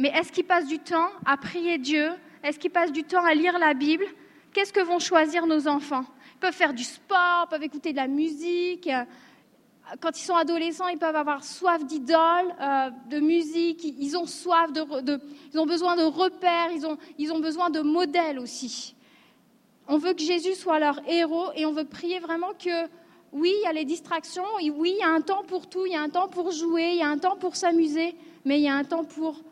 mais est-ce qu'ils passent du temps à prier Dieu? Est-ce qu'ils passent du temps à lire la Bible? Qu'est-ce que vont choisir nos enfants? Ils peuvent faire du sport, peuvent écouter de la musique. Quand ils sont adolescents, ils peuvent avoir soif d'idoles, euh, de musique. Ils ont soif de, ils ont besoin de repères. Ils ont, ils ont besoin de modèles aussi. On veut que Jésus soit leur héros et on veut prier vraiment que oui, il y a les distractions, oui, il y a un temps pour tout, il y a un temps pour jouer, il y a un temps pour s'amuser, mais il y a un temps pour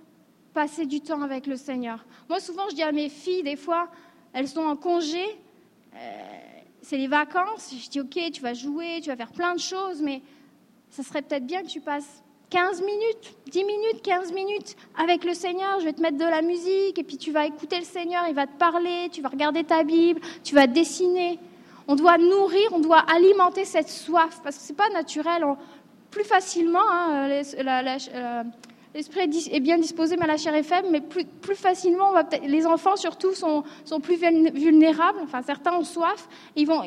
passer du temps avec le Seigneur. Moi, souvent, je dis à mes filles, des fois, elles sont en congé, euh, c'est les vacances, je dis, ok, tu vas jouer, tu vas faire plein de choses, mais ça serait peut-être bien que tu passes 15 minutes, 10 minutes, 15 minutes avec le Seigneur. Je vais te mettre de la musique et puis tu vas écouter le Seigneur, il va te parler, tu vas regarder ta Bible, tu vas dessiner. On doit nourrir, on doit alimenter cette soif parce que ce n'est pas naturel. plus facilement, hein, l'esprit est bien disposé, mais la chair est faible, mais plus, facilement, les enfants surtout sont, plus vulnérables. Enfin, certains ont soif. Ils vont,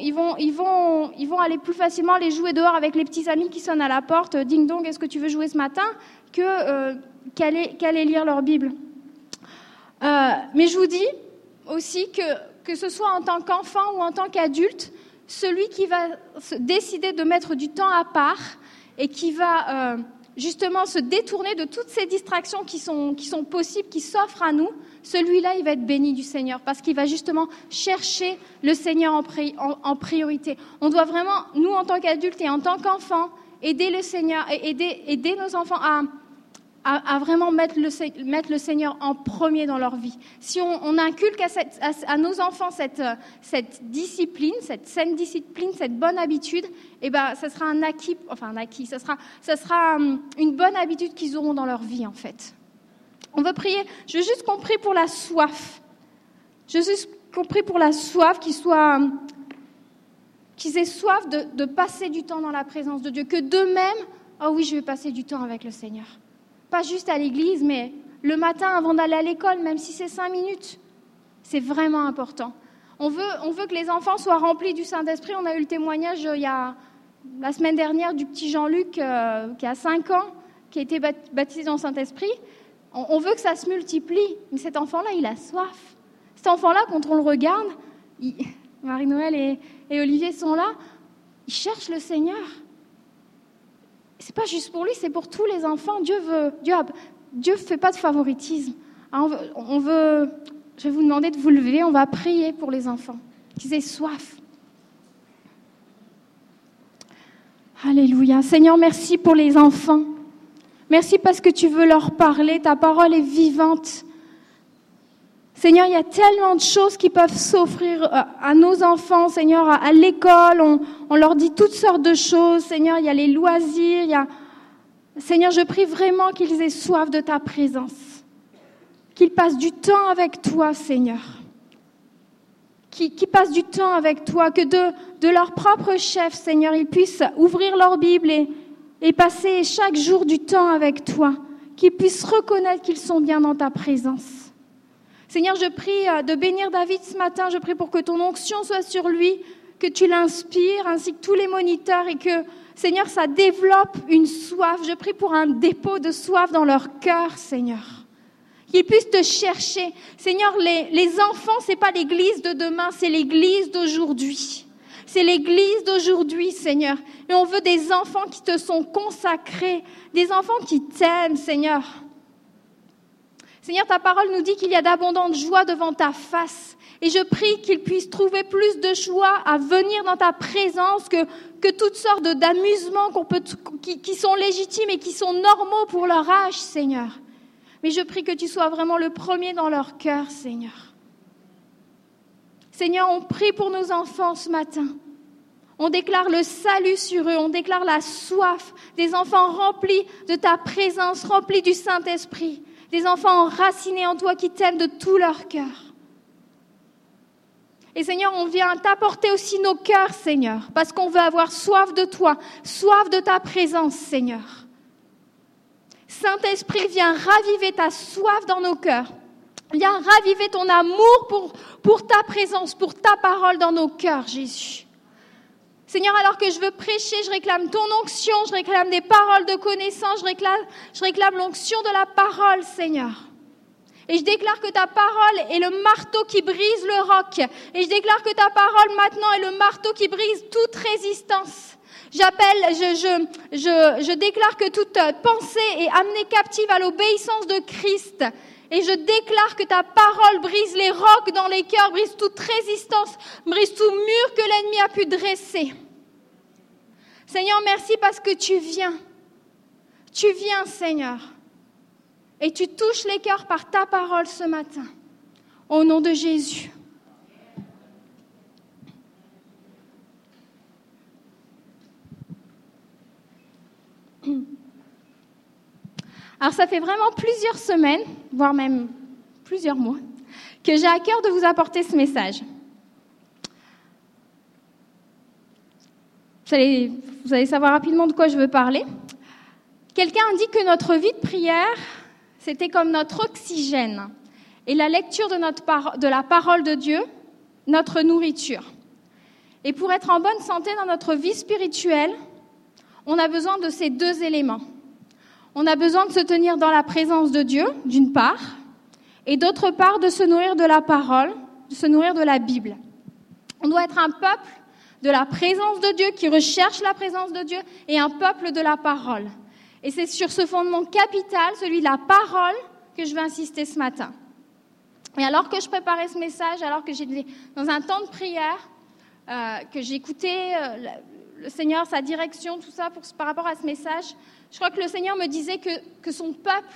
aller plus facilement aller jouer dehors avec les petits amis qui sonnent à la porte. Ding dong, est-ce que tu veux jouer ce matin? Que euh, qu'aller lire leur Bible. Euh, mais je vous dis aussi que que ce soit en tant qu'enfant ou en tant qu'adulte, celui qui va décider de mettre du temps à part et qui va euh, justement se détourner de toutes ces distractions qui sont, qui sont possibles, qui s'offrent à nous, celui-là, il va être béni du Seigneur parce qu'il va justement chercher le Seigneur en, priorité. On doit vraiment, nous en tant qu'adultes et en tant qu'enfants, aider le Seigneur, aider, aider nos enfants à, à, vraiment mettre le, Seigneur en premier dans leur vie. Si on, inculque à, nos enfants cette, cette, discipline, cette saine discipline, cette bonne habitude, eh ben, ça sera un acquis, enfin acquis, ça sera, hum, une bonne habitude qu'ils auront dans leur vie en fait. On veut prier, je veux juste qu'on prie pour la soif. Je veux juste qu'on prie pour la soif, qu'ils soient, hum, qu'ils aient soif de, de passer du temps dans la présence de Dieu, que d'eux-mêmes, oh oui, je vais passer du temps avec le Seigneur pas juste à l'église, mais le matin avant d'aller à l'école, même si c'est cinq minutes. C'est vraiment important. On veut, on veut que les enfants soient remplis du Saint-Esprit. On a eu le témoignage euh, il y a, la semaine dernière du petit Jean-Luc euh, qui a cinq ans, qui a été baptisé dans le Saint-Esprit. On, veut que ça se multiplie. Mais cet enfant-là, il a soif. Cet enfant-là, quand on le regarde, Marie-Noël et, et Olivier sont là, il cherche le Seigneur c'est pas juste pour lui, c'est pour tous les enfants. Dieu veut, Dieu, Dieu fait pas de favoritisme. Ah, on veut, je vais vous demander de vous lever, on va prier pour les enfants, qu'ils aient soif. Alléluia. Seigneur, merci pour les enfants. Merci parce que tu veux leur parler. Ta parole est vivante. Seigneur, il y a tellement de choses qui peuvent s'offrir euh, à nos enfants, Seigneur, à l'école, on, leur dit toutes sortes de choses, Seigneur, il y a les loisirs. Seigneur, je prie vraiment qu'ils aient soif de ta présence, qu'ils passent du temps avec toi, Seigneur, qu'ils, passent du temps avec toi, que de, de leur propre chef, Seigneur, ils puissent ouvrir leur Bible et, et passer chaque jour du temps avec toi, qu'ils puissent reconnaître qu'ils sont bien dans ta présence. Seigneur, je prie euh, de bénir David ce matin. Je prie pour que ton onction soit sur lui, que tu l'inspires, ainsi que tous les moniteurs, et que, Seigneur, ça développe une soif. Je prie pour un dépôt de soif dans leur cœur, Seigneur. Qu'ils puissent te chercher. Seigneur, les, les enfants, c'est pas l'église de demain, c'est l'église d'aujourd'hui. C'est l'église d'aujourd'hui, Seigneur. Et on veut des enfants qui te sont consacrés, des enfants qui t'aiment, Seigneur. Seigneur, ta parole nous dit qu'il y a d'abondantes joies devant ta face. Et je prie qu'ils puissent trouver plus de joie à venir dans ta présence que, que toutes sortes d'amusements qui, qui sont légitimes et qui sont normaux pour leur âge, Seigneur. Mais je prie que tu sois vraiment le premier dans leur cœur, Seigneur. Seigneur, on prie pour nos enfants ce matin. On déclare le salut sur eux, on déclare la soif des enfants remplis de ta présence, remplis du Saint-Esprit des enfants enracinés en toi qui t'aiment de tout leur cœur. Et Seigneur, on vient t'apporter aussi nos cœurs, Seigneur, parce qu'on veut avoir soif de toi, soif de ta présence, Seigneur. Saint-Esprit, viens raviver ta soif dans nos cœurs. Viens raviver ton amour pour, ta présence, pour ta parole dans nos cœurs, Jésus. Seigneur, alors que je veux prêcher, je réclame ton onction, je réclame des paroles de connaissance, je réclame, je réclame l'onction de la parole, Seigneur. Et je déclare que ta parole est le marteau qui brise le roc. Et je déclare que ta parole maintenant est le marteau qui brise toute résistance. J'appelle, je, je, je, je déclare que toute pensée est amenée captive à l'obéissance de Christ. Et je déclare que ta parole brise les rocs dans les cœurs, brise toute résistance, brise tout mur que l'ennemi a pu dresser. Seigneur, merci parce que tu viens. Tu viens, Seigneur. Et tu touches les cœurs par ta parole ce matin. Au nom de Jésus. Alors ça fait vraiment plusieurs semaines, voire même plusieurs mois, que j'ai à cœur de vous apporter ce message. Vous allez, savoir rapidement de quoi je veux parler. Quelqu'un a dit que notre vie de prière, c'était comme notre oxygène et la lecture de la parole de Dieu, notre nourriture. Et pour être en bonne santé dans notre vie spirituelle, on a besoin de ces deux éléments. On a besoin de se tenir dans la présence de Dieu, d'une part, et d'autre part, de se nourrir de la parole, de se nourrir de la Bible. On doit être un peuple de la présence de Dieu qui recherche la présence de Dieu et un peuple de la parole. Et c'est sur ce fondement capital, celui de la parole, que je vais insister ce matin. Et alors que je préparais ce message, alors que j'étais dans un temps de prière, euh, que j'écoutais euh, le Seigneur, sa direction, tout ça par rapport à ce message, je crois que le Seigneur me disait que, son peuple,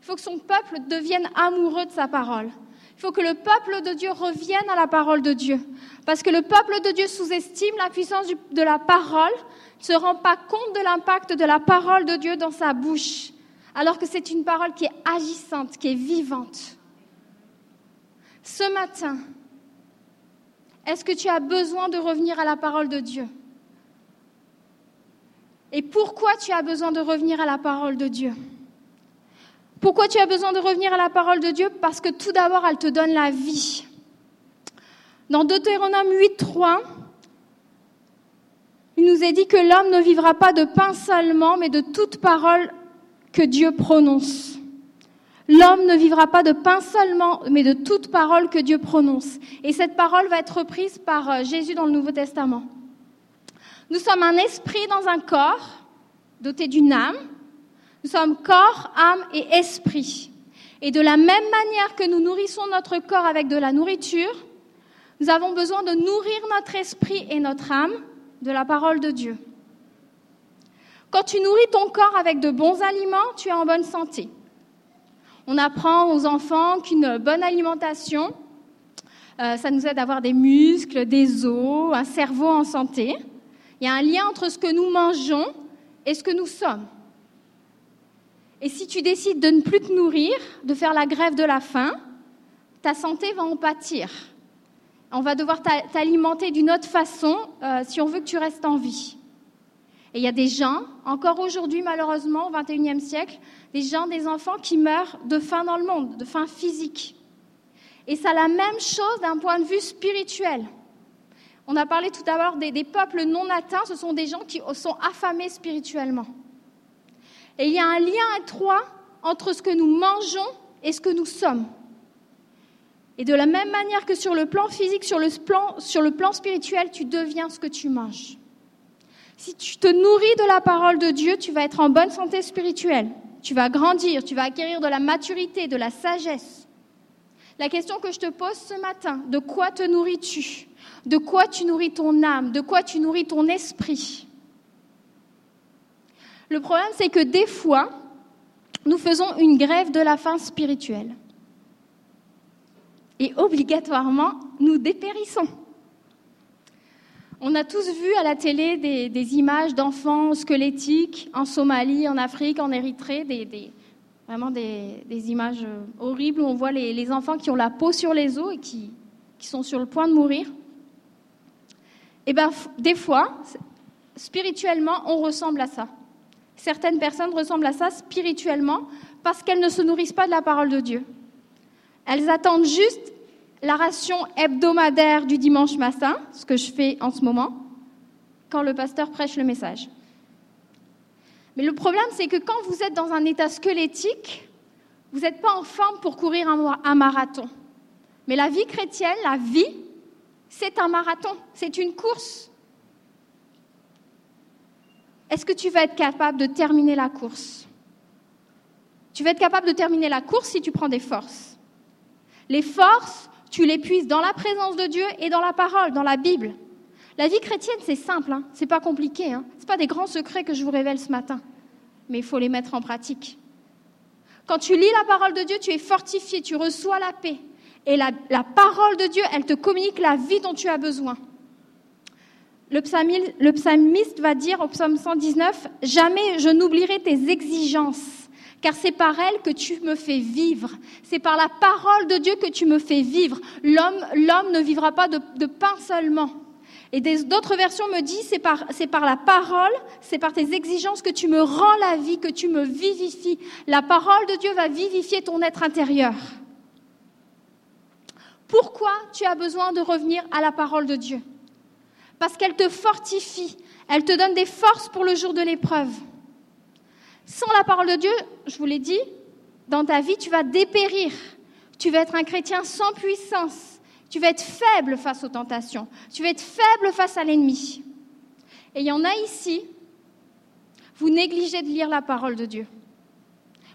il faut que son peuple devienne amoureux de sa parole. Il faut que le peuple de Dieu revienne à la parole de Dieu. Parce que le peuple de Dieu sous-estime la puissance de la parole, ne se rend pas compte de l'impact de la parole de Dieu dans sa bouche, alors que c'est une parole qui est agissante, qui est vivante. Ce matin, est-ce que tu as besoin de revenir à la parole de Dieu? Et pourquoi tu as besoin de revenir à la parole de Dieu? Pourquoi tu as besoin de revenir à la parole de Dieu? Parce que tout d'abord, elle te donne la vie. Dans Deutéronome 8.3, il nous est dit que l'homme ne vivra pas de pain seulement, mais de toute parole que Dieu prononce. L'homme ne vivra pas de pain seulement, mais de toute parole que Dieu prononce. Et cette parole va être reprise par euh, Jésus dans le Nouveau Testament. Nous sommes un esprit dans un corps, doté d'une âme. Nous sommes corps, âme et esprit. Et de la même manière que nous nourrissons notre corps avec de la nourriture, nous avons besoin de nourrir notre esprit et notre âme de la parole de Dieu. Quand tu nourris ton corps avec de bons aliments, tu es en bonne santé. On apprend aux enfants qu'une bonne alimentation, euh, ça nous aide à avoir des muscles, des os, un cerveau en santé. Il y a un lien entre ce que nous mangeons et ce que nous sommes. Et si tu décides de ne plus te nourrir, de faire la grève de la faim, ta santé va en pâtir. On va devoir t'alimenter d'une autre façon euh, si on veut que tu restes en vie. Et il y a des gens, encore aujourd'hui malheureusement, au XXIe siècle, des gens, des enfants qui meurent de faim dans le monde, de faim physique. Et ça la même chose d'un point de vue spirituel. On a parlé tout à l'heure des, peuples non atteints, ce sont des gens qui sont affamés spirituellement. Et il y a un lien étroit entre ce que nous mangeons et ce que nous sommes. Et de la même manière que sur le plan physique, sur le plan, sur le plan spirituel, tu deviens ce que tu manges. Si tu te nourris de la parole de Dieu, tu vas être en bonne santé spirituelle. Tu vas grandir, tu vas acquérir de la maturité, de la sagesse. La question que je te pose ce matin, de quoi te nourris-tu? De quoi tu nourris ton âme, de quoi tu nourris ton esprit. Le problème, c'est que des fois, nous faisons une grève de la faim spirituelle. Et obligatoirement, nous dépérissons. On a tous vu à la télé des, images d'enfants squelettiques en Somalie, en Afrique, en Érythrée, vraiment des, images horribles où on voit les, enfants qui ont la peau sur les os et qui sont sur le point de mourir. Eh bien, des fois, spirituellement, on ressemble à ça. Certaines personnes ressemblent à ça spirituellement parce qu'elles ne se nourrissent pas de la parole de Dieu. Elles attendent juste la ration hebdomadaire du dimanche matin, ce que je fais en ce moment, quand le pasteur prêche le message. Mais le problème, c'est que quand vous êtes dans un état squelettique, Vous n'êtes pas en forme pour courir un marathon. Mais la vie chrétienne, la vie, c'est un marathon, c'est une course. Est-ce que tu vas être capable de terminer la course? Tu vas être capable de terminer la course si tu prends des forces. Les forces, tu les puises dans la présence de Dieu et dans la parole, dans la Bible. La vie chrétienne, c'est simple, hein. c'est pas compliqué. Hein. Ce pas des grands secrets que je vous révèle ce matin, mais il faut les mettre en pratique. Quand tu lis la parole de Dieu, tu es fortifié, tu reçois la paix. Et la, parole de Dieu, elle te communique la vie dont tu as besoin. Le psalmiste, va dire au psaume 119, Jamais je n'oublierai tes exigences, car c'est par elles que tu me fais vivre. C'est par la parole de Dieu que tu me fais vivre. L'homme, ne vivra pas de, pain seulement. Et d'autres versions me disent, c'est par, c'est par la parole, c'est par tes exigences que tu me rends la vie, que tu me vivifies. La parole de Dieu va vivifier ton être intérieur. Pourquoi tu as besoin de revenir à la parole de Dieu? Parce qu'elle te fortifie, elle te donne des forces pour le jour de l'épreuve. Sans la parole de Dieu, je vous l'ai dit, dans ta vie, tu vas dépérir. Tu vas être un chrétien sans puissance. Tu vas être faible face aux tentations. Tu vas être faible face à l'ennemi. Et il y en a ici, vous négligez de lire la parole de Dieu.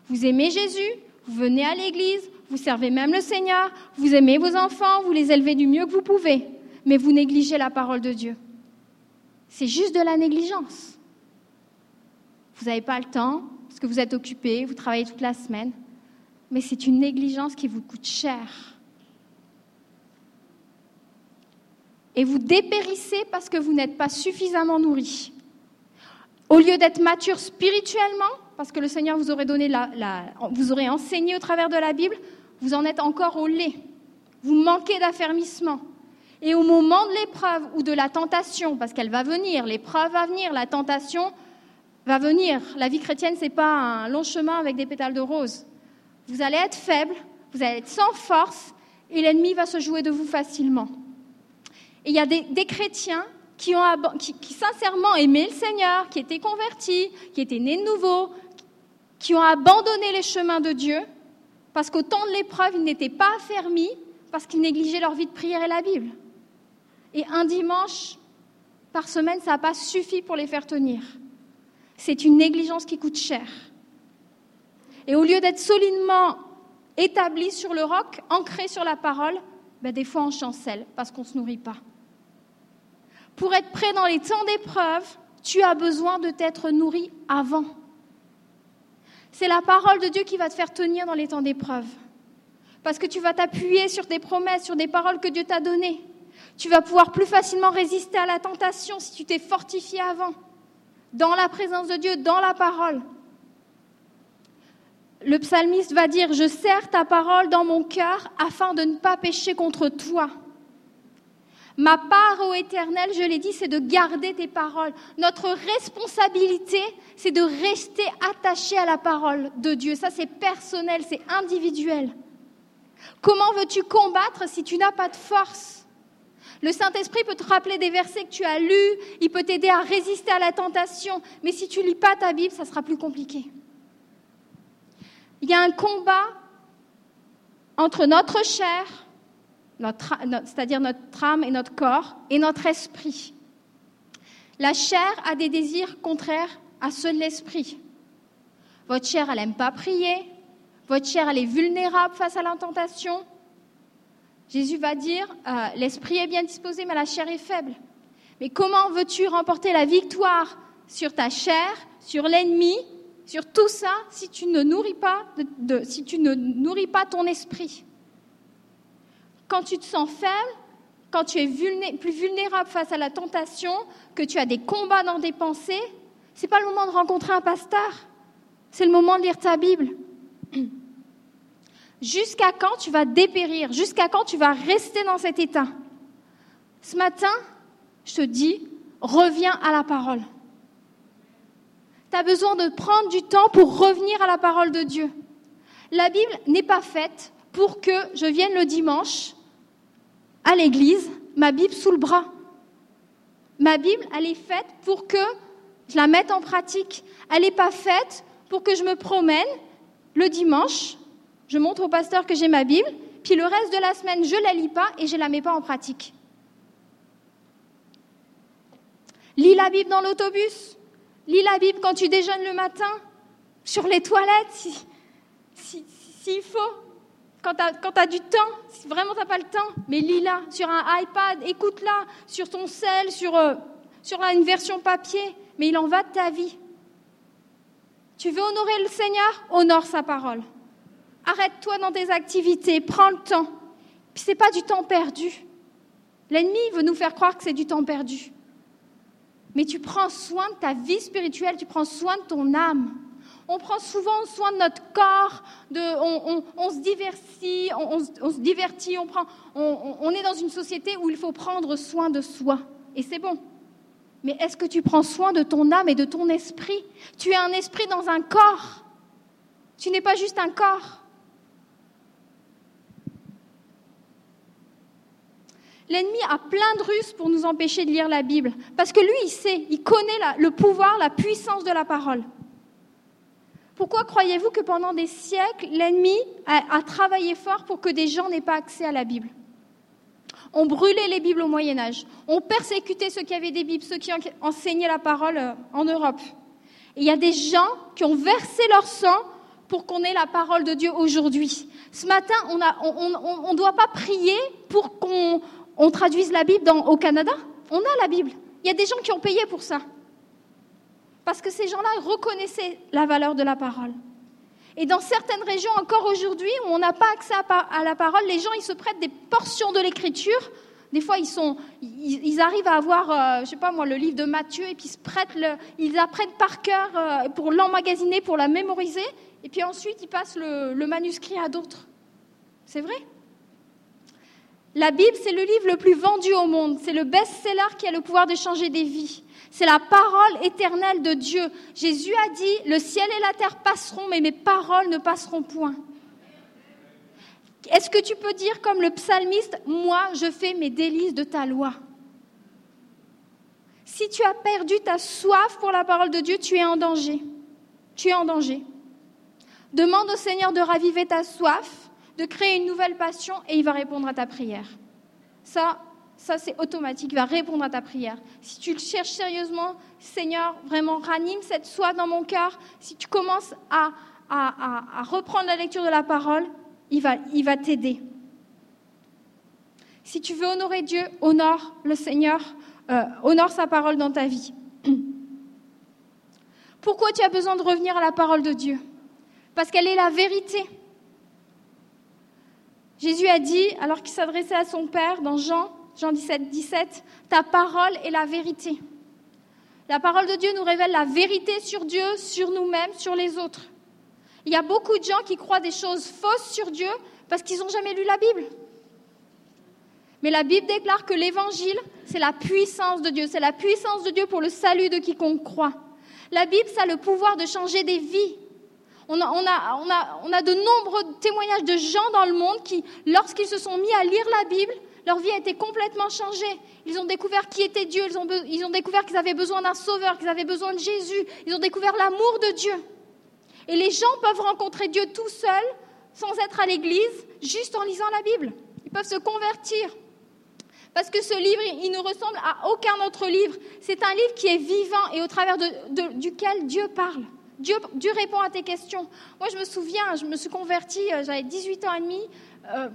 Vous aimez Jésus, vous venez à l'église, vous servez même le Seigneur, vous aimez vos enfants, vous les élevez du mieux que vous pouvez, mais vous négligez la parole de Dieu. C'est juste de la négligence. Vous n'avez pas le temps, parce que vous êtes occupé, vous travaillez toute la semaine, mais c'est une négligence qui vous coûte cher. et vous dépérissez parce que vous n'êtes pas suffisamment nourri. Au lieu d'être mature spirituellement, parce que le Seigneur vous aurait donné la, vous aurait enseigné au travers de la Bible, vous en êtes encore au lait. Vous manquez d'affermissement. Et au moment de l'épreuve ou de la tentation, parce qu'elle va venir, l'épreuve va venir, la tentation va venir. La vie chrétienne, ce n'est pas un long chemin avec des pétales de rose. Vous allez être faible, vous allez être sans force, et l'ennemi va se jouer de vous facilement. Et il y a des, chrétiens qui ont qui, sincèrement aimé le Seigneur, qui étaient convertis, qui étaient nés de nouveau, qui ont abandonné les chemins de Dieu, parce qu'au temps de l'épreuve, ils n'étaient pas affermis, parce qu'ils négligeaient leur vie de prière et la Bible. Et un dimanche par semaine, ça n'a pas suffi pour les faire tenir. C'est une négligence qui coûte cher. Et au lieu d'être solidement établis sur le roc, ancrés sur la parole, ben des fois on chancelle parce qu'on ne se nourrit pas. Pour être prêt dans les temps d'épreuve, tu as besoin de t'être nourri avant. C'est la parole de Dieu qui va te faire tenir dans les temps d'épreuve. Parce que tu vas t'appuyer sur des promesses, sur des paroles que Dieu t'a données. Tu vas pouvoir plus facilement résister à la tentation si tu t'es fortifié avant. Dans la présence de Dieu, dans la parole. Le psalmiste va dire, je serre ta parole dans mon cœur afin de ne pas pécher contre toi. Ma part, ô Éternel, je l'ai dit, c'est de garder tes paroles. Notre responsabilité, c'est de rester attaché à la parole de Dieu. Ça, c'est personnel, c'est individuel. Comment veux-tu combattre si tu n'as pas de force? Le Saint-Esprit peut te rappeler des versets que tu as lus, il peut t'aider à résister à la tentation, mais si tu lis pas ta Bible, ça sera plus compliqué. Il y a un combat entre notre chair c'est-à-dire notre âme et notre corps, et notre esprit. La chair a des désirs contraires à ceux de l'esprit. Votre chair, elle n'aime pas prier. Votre chair, elle est vulnérable face à la tentation. Jésus va dire, euh, l'esprit est bien disposé, mais la chair est faible. Mais comment veux-tu remporter la victoire sur ta chair, sur l'ennemi, sur tout ça, si tu ne nourris pas, si tu ne nourris pas ton esprit? Quand tu te sens faible, quand tu es plus vulnérable face à la tentation, que tu as des combats dans tes pensées, ce n'est pas le moment de rencontrer un pasteur. C'est le moment de lire ta Bible. Jusqu'à quand tu vas dépérir? Jusqu'à quand tu vas rester dans cet état? Ce matin, je te dis, reviens à la parole. Tu as besoin de prendre du temps pour revenir à la parole de Dieu. La Bible n'est pas faite pour que je vienne le dimanche à l'église, ma Bible sous le bras. Ma Bible, elle est faite pour que je la mette en pratique. Elle n'est pas faite pour que je me promène le dimanche Je montre au pasteur que j'ai ma Bible, puis le reste de la semaine, je ne la lis pas et je ne la mets pas en pratique. Lis la Bible dans l'autobus. Lis la Bible quand tu déjeunes le matin, sur les toilettes, s'il si, si, faut. Quand tu as, du temps, si vraiment tu n'as pas le temps, mais lis-la sur un iPad, écoute-la sur ton cell, sur, euh, sur une version papier, mais il en va de ta vie. Tu veux honorer le Seigneur? Honore sa parole. Arrête-toi dans tes activités, prends le temps. Puis c'est pas du temps perdu. L'ennemi veut nous faire croire que c'est du temps perdu. Mais tu prends soin de ta vie spirituelle, tu prends soin de ton âme. On prend souvent soin de notre corps, on, se divertit, on, se divertit, on, est dans une société où il faut prendre soin de soi. Et c'est bon. Mais est-ce que tu prends soin de ton âme et de ton esprit? Tu es un esprit dans un corps. Tu n'es pas juste un corps. L'ennemi a plein de ruses pour nous empêcher de lire la Bible, parce que lui, il sait, il connaît le pouvoir, la puissance de la parole. Pourquoi croyez-vous que pendant des siècles, l'ennemi a, travaillé fort pour que des gens n'aient pas accès à la Bible? On brûlait les Bibles au Moyen Âge, on persécutait ceux qui avaient des Bibles, ceux qui enseignaient la parole euh, en Europe. Il y a des gens qui ont versé leur sang pour qu'on ait la parole de Dieu aujourd'hui. Ce matin, on ne doit pas prier pour qu'on on traduise la Bible au Canada. On a la Bible. Il y a des gens qui ont payé pour ça. Parce que ces gens-là reconnaissaient la valeur de la parole. Et dans certaines régions, encore aujourd'hui, où on n'a pas accès à, la parole, les gens, ils se prêtent des portions de l'écriture. Des fois, ils, arrivent à avoir, je euh, je sais pas moi, le livre de Matthieu, et puis ils, se prêtent le, apprennent par cœur euh, pour l'emmagasiner, pour la mémoriser, et puis ensuite, ils passent le manuscrit à d'autres. C'est vrai? La Bible, c'est le livre le plus vendu au monde. C'est le best-seller qui a le pouvoir de changer des vies. C'est la parole éternelle de Dieu. Jésus a dit, le ciel et la terre passeront, mais mes paroles ne passeront point. Est-ce que tu peux dire comme le psalmiste, moi je fais mes délices de ta loi Si tu as perdu ta soif pour la parole de Dieu, tu es en danger. Tu es en danger. Demande au Seigneur de raviver ta soif de créer une nouvelle passion et il va répondre à ta prière. Ça, ça c'est automatique, il va répondre à ta prière. Si tu le cherches sérieusement, Seigneur, vraiment ranime cette soie dans mon cœur, si tu commences à, reprendre la lecture de la parole, il va, il va t'aider. Si tu veux honorer Dieu, honore le Seigneur, euh, honore sa parole dans ta vie. Pourquoi tu as besoin de revenir à la parole de Dieu? Parce qu'elle est la vérité. Jésus a dit, alors qu'il s'adressait à son Père dans Jean, Jean 17, 17, Ta parole est la vérité. La parole de Dieu nous révèle la vérité sur Dieu, sur nous-mêmes, sur les autres. Il y a beaucoup de gens qui croient des choses fausses sur Dieu parce qu'ils n'ont jamais lu la Bible. Mais la Bible déclare que l'Évangile, c'est la puissance de Dieu, c'est la puissance de Dieu pour le salut de quiconque croit. La Bible, ça a le pouvoir de changer des vies. On a, de nombreux témoignages de gens dans le monde qui, lorsqu'ils se sont mis à lire la Bible, leur vie a été complètement changée. Ils ont découvert qui était Dieu, ils ont, ils ont découvert qu'ils avaient besoin d'un sauveur, qu'ils avaient besoin de Jésus, ils ont découvert l'amour de Dieu. Et les gens peuvent rencontrer Dieu tout seuls, sans être à l'église, juste en lisant la Bible. Ils peuvent se convertir. Parce que ce livre, il ne ressemble à aucun autre livre. C'est un livre qui est vivant et au travers duquel Dieu parle. Dieu, répond à tes questions. Moi, je me souviens, je me suis convertie, euh, j'avais 18 ans et demi. Euh,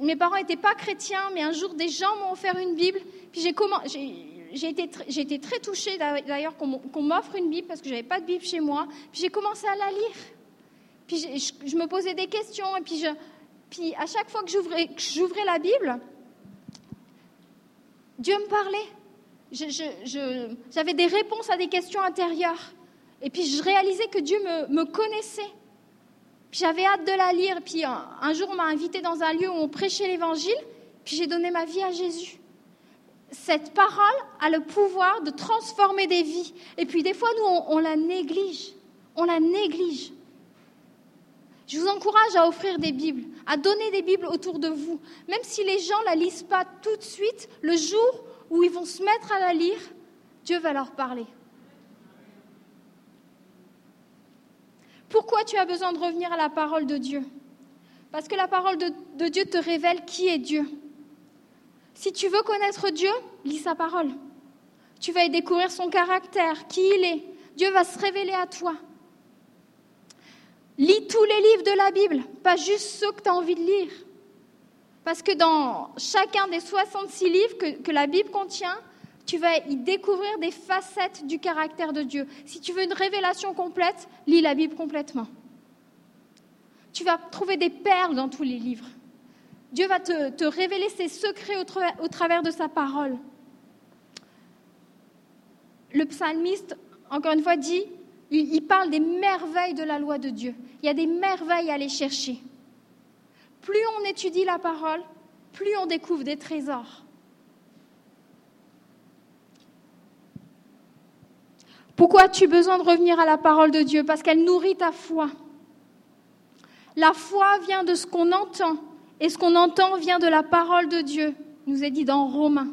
mes parents n'étaient pas chrétiens, mais un jour, des gens m'ont offert une Bible. Puis j'ai été, très touchée d'ailleurs qu'on m'offre une Bible parce que je n'avais pas de Bible chez moi. Puis j'ai commencé à la lire. Puis je, me posais des questions. Et puis à chaque fois que j'ouvrais la Bible, Dieu me parlait. J'avais des réponses à des questions intérieures. Et puis je réalisais que Dieu me, connaissait. J'avais hâte de la lire. Puis un, jour, on m'a invité dans un lieu où on prêchait l'évangile. Puis j'ai donné ma vie à Jésus. Cette parole a le pouvoir de transformer des vies. Et puis des fois, nous, on, la néglige. On la néglige. Je vous encourage à offrir des Bibles, à donner des Bibles autour de vous. Même si les gens ne la lisent pas tout de suite, le jour où ils vont se mettre à la lire, Dieu va leur parler. Pourquoi tu as besoin de revenir à la parole de Dieu? Parce que la parole de, Dieu te révèle qui est Dieu. Si tu veux connaître Dieu, lis sa parole. Tu vas y découvrir son caractère, qui il est. Dieu va se révéler à toi. Lis tous les livres de la Bible, pas juste ceux que tu as envie de lire. Parce que dans chacun des 66 livres que, la Bible contient, tu vas y découvrir des facettes du caractère de Dieu. Si tu veux une révélation complète, lis la Bible complètement. Tu vas trouver des perles dans tous les livres. Dieu va te, révéler ses secrets au, tra au travers de sa parole. Le psalmiste, encore une fois, dit, il parle des merveilles de la loi de Dieu. Il y a des merveilles à aller chercher. Plus on étudie la parole, plus on découvre des trésors. Pourquoi as-tu besoin de revenir à la parole de Dieu? Parce qu'elle nourrit ta foi. La foi vient de ce qu'on entend, et ce qu'on entend vient de la parole de Dieu, nous est dit dans Romains.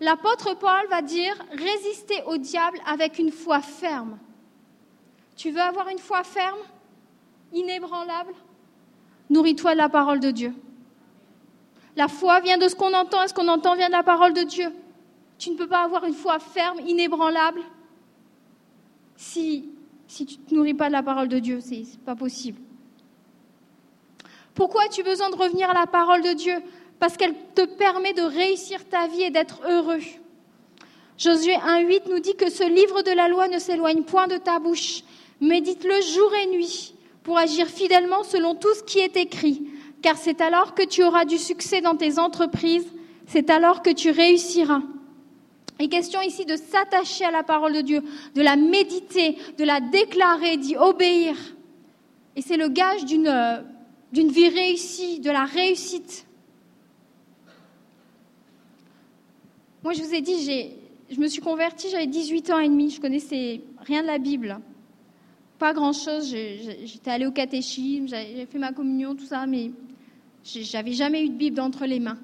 L'apôtre Paul va dire résister au diable avec une foi ferme. Tu veux avoir une foi ferme, inébranlable? Nourris-toi de la parole de Dieu. La foi vient de ce qu'on entend et ce qu'on entend vient de la parole de Dieu. Tu ne peux pas avoir une foi ferme, inébranlable, si, tu ne te nourris pas de la parole de Dieu. Ce n'est pas possible. Pourquoi as-tu besoin de revenir à la parole de Dieu? Parce qu'elle te permet de réussir ta vie et d'être heureux. Josué 1.8 nous dit que ce livre de la loi ne s'éloigne point de ta bouche. Médite-le jour et nuit pour agir fidèlement selon tout ce qui est écrit, car c'est alors que tu auras du succès dans tes entreprises, c'est alors que tu réussiras. Il est question ici de s'attacher à la parole de Dieu, de la méditer, de la déclarer, d'y obéir. Et c'est le gage d'une d'une vie réussie, de la réussite. Moi, je vous ai dit, je me suis convertie, j'avais 18 ans et demi, je connaissais rien de la Bible. Pas grand-chose, j'étais allée au catéchisme, j'avais fait ma communion, tout ça, mais j'avais jamais eu de Bible entre les mains.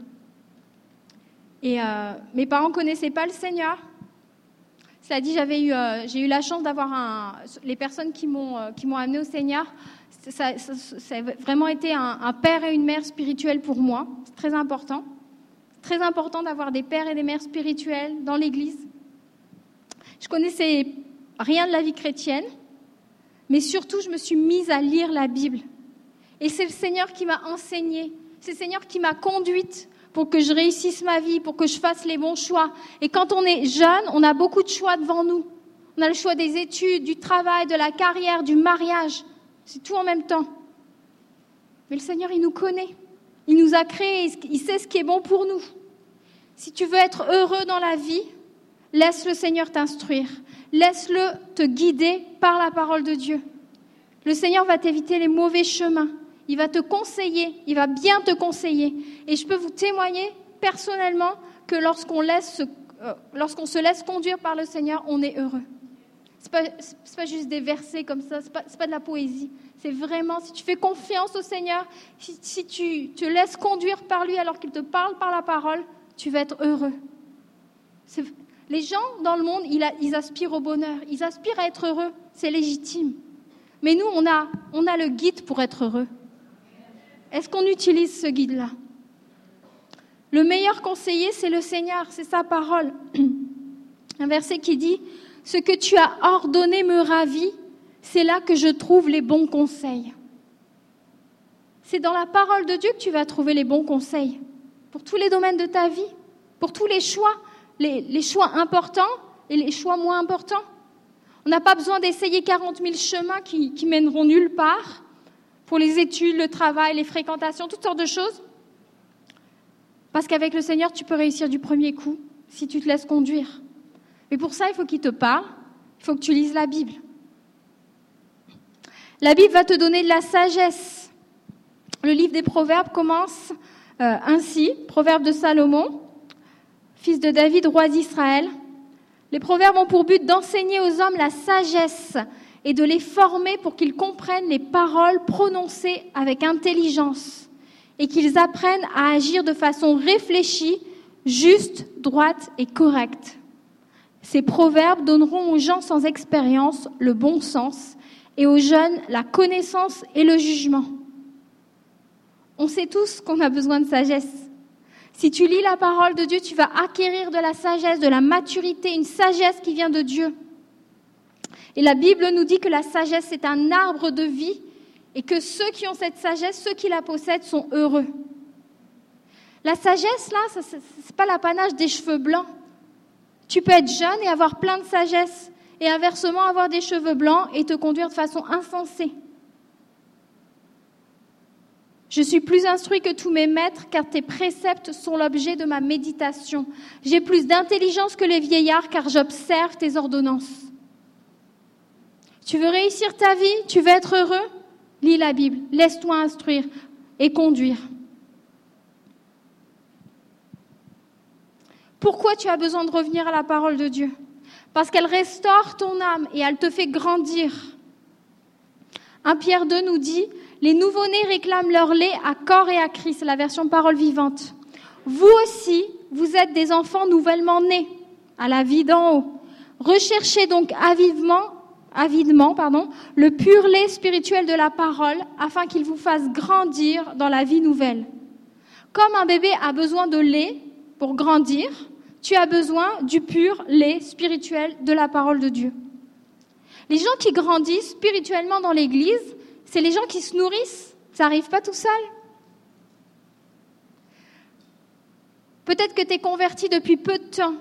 Et euh, mes parents ne connaissaient pas le Seigneur. Cela dit, j'avais eu, euh, j'ai eu la chance d'avoir les personnes qui m'ont, euh, amené au Seigneur ça, ça, a vraiment été un, père et une mère spirituelle pour moi. C'est très important. Très important d'avoir des pères et des mères spirituels dans l'Église. Je connaissais rien de la vie chrétienne, mais surtout je me suis mise à lire la Bible. Et c'est le Seigneur qui m'a enseigné, c'est le Seigneur qui m'a conduite pour que je réussisse ma vie, pour que je fasse les bons choix. Et quand on est jeune, on a beaucoup de choix devant nous. On a le choix des études, du travail, de la carrière, du mariage. C'est tout en même temps. Mais le Seigneur, il nous connaît. Il nous a créés. Il sait ce qui est bon pour nous. Si tu veux être heureux dans la vie, laisse le Seigneur t'instruire. Laisse-le te guider par la parole de Dieu. Le Seigneur va t'éviter les mauvais chemins. Il va te conseiller. Il va bien te conseiller. Et je peux vous témoigner personnellement que lorsqu'on euh, se laisse conduire par le Seigneur, on est heureux. Ce n'est pas, pas, juste des versets comme ça, ce n'est pas, pas, de la poésie. C'est vraiment, si tu fais confiance au Seigneur, si, si tu te laisses conduire par lui alors qu'il te parle par la parole, tu vas être heureux. Les gens dans le monde, ils, aspirent au bonheur, ils aspirent à être heureux, c'est légitime. Mais nous, on a, on a le guide pour être heureux. Est-ce qu'on utilise ce guide-là? Le meilleur conseiller, c'est le Seigneur, c'est sa parole. Un verset qui dit ce que tu as ordonné me ravit, c'est là que je trouve les bons conseils. C'est dans la parole de Dieu que tu vas trouver les bons conseils pour tous les domaines de ta vie, pour tous les choix, les, choix importants et les choix moins importants. On n'a pas besoin d'essayer 40 000 chemins qui mèneront nulle part pour les études, le travail, les fréquentations, toutes sortes de choses. Parce qu'avec le Seigneur, tu peux réussir du premier coup si tu te laisses conduire. Mais pour ça, il faut qu'il te parle, il faut que tu lises la Bible. La Bible va te donner de la sagesse. Le livre des Proverbes commence euh, ainsi, Proverbes de Salomon, fils de David, roi d'Israël. Les Proverbes ont pour but d'enseigner aux hommes la sagesse et de les former pour qu'ils comprennent les paroles prononcées avec intelligence et qu'ils apprennent à agir de façon réfléchie, juste, droite et correcte. Ces proverbes donneront aux gens sans expérience le bon sens et aux jeunes la connaissance et le jugement. On sait tous qu'on a besoin de sagesse. Si tu lis la parole de Dieu, tu vas acquérir de la sagesse, de la maturité, une sagesse qui vient de Dieu. Et la Bible nous dit que la sagesse est un arbre de vie et que ceux qui ont cette sagesse, ceux qui la possèdent, sont heureux. La sagesse, là, ce n'est pas l'apanage des cheveux blancs. Tu peux être jeune et avoir plein de sagesse, et inversement avoir des cheveux blancs et te conduire de façon insensée. Je suis plus instruit que tous mes maîtres, car tes préceptes sont l'objet de ma méditation. J'ai plus d'intelligence que les vieillards, car j'observe tes ordonnances. Tu veux réussir ta vie? Tu veux être heureux? Lis la Bible, laisse-toi instruire et conduire. Pourquoi tu as besoin de revenir à la parole de Dieu? Parce qu'elle restaure ton âme et elle te fait grandir. 1 Pierre 2 nous dit, les nouveau-nés réclament leur lait à corps et à Christ, la version parole vivante. Vous aussi, vous êtes des enfants nouvellement nés, à la vie d'en haut. Recherchez donc avidement, avidement pardon, le pur lait spirituel de la parole, afin qu'il vous fasse grandir dans la vie nouvelle. Comme un bébé a besoin de lait pour grandir, tu as besoin du pur lait spirituel de la parole de Dieu. Les gens qui grandissent spirituellement dans l'Église, c'est les gens qui se nourrissent. Ça n'arrive pas tout seul. Peut-être que tu es converti depuis peu de temps.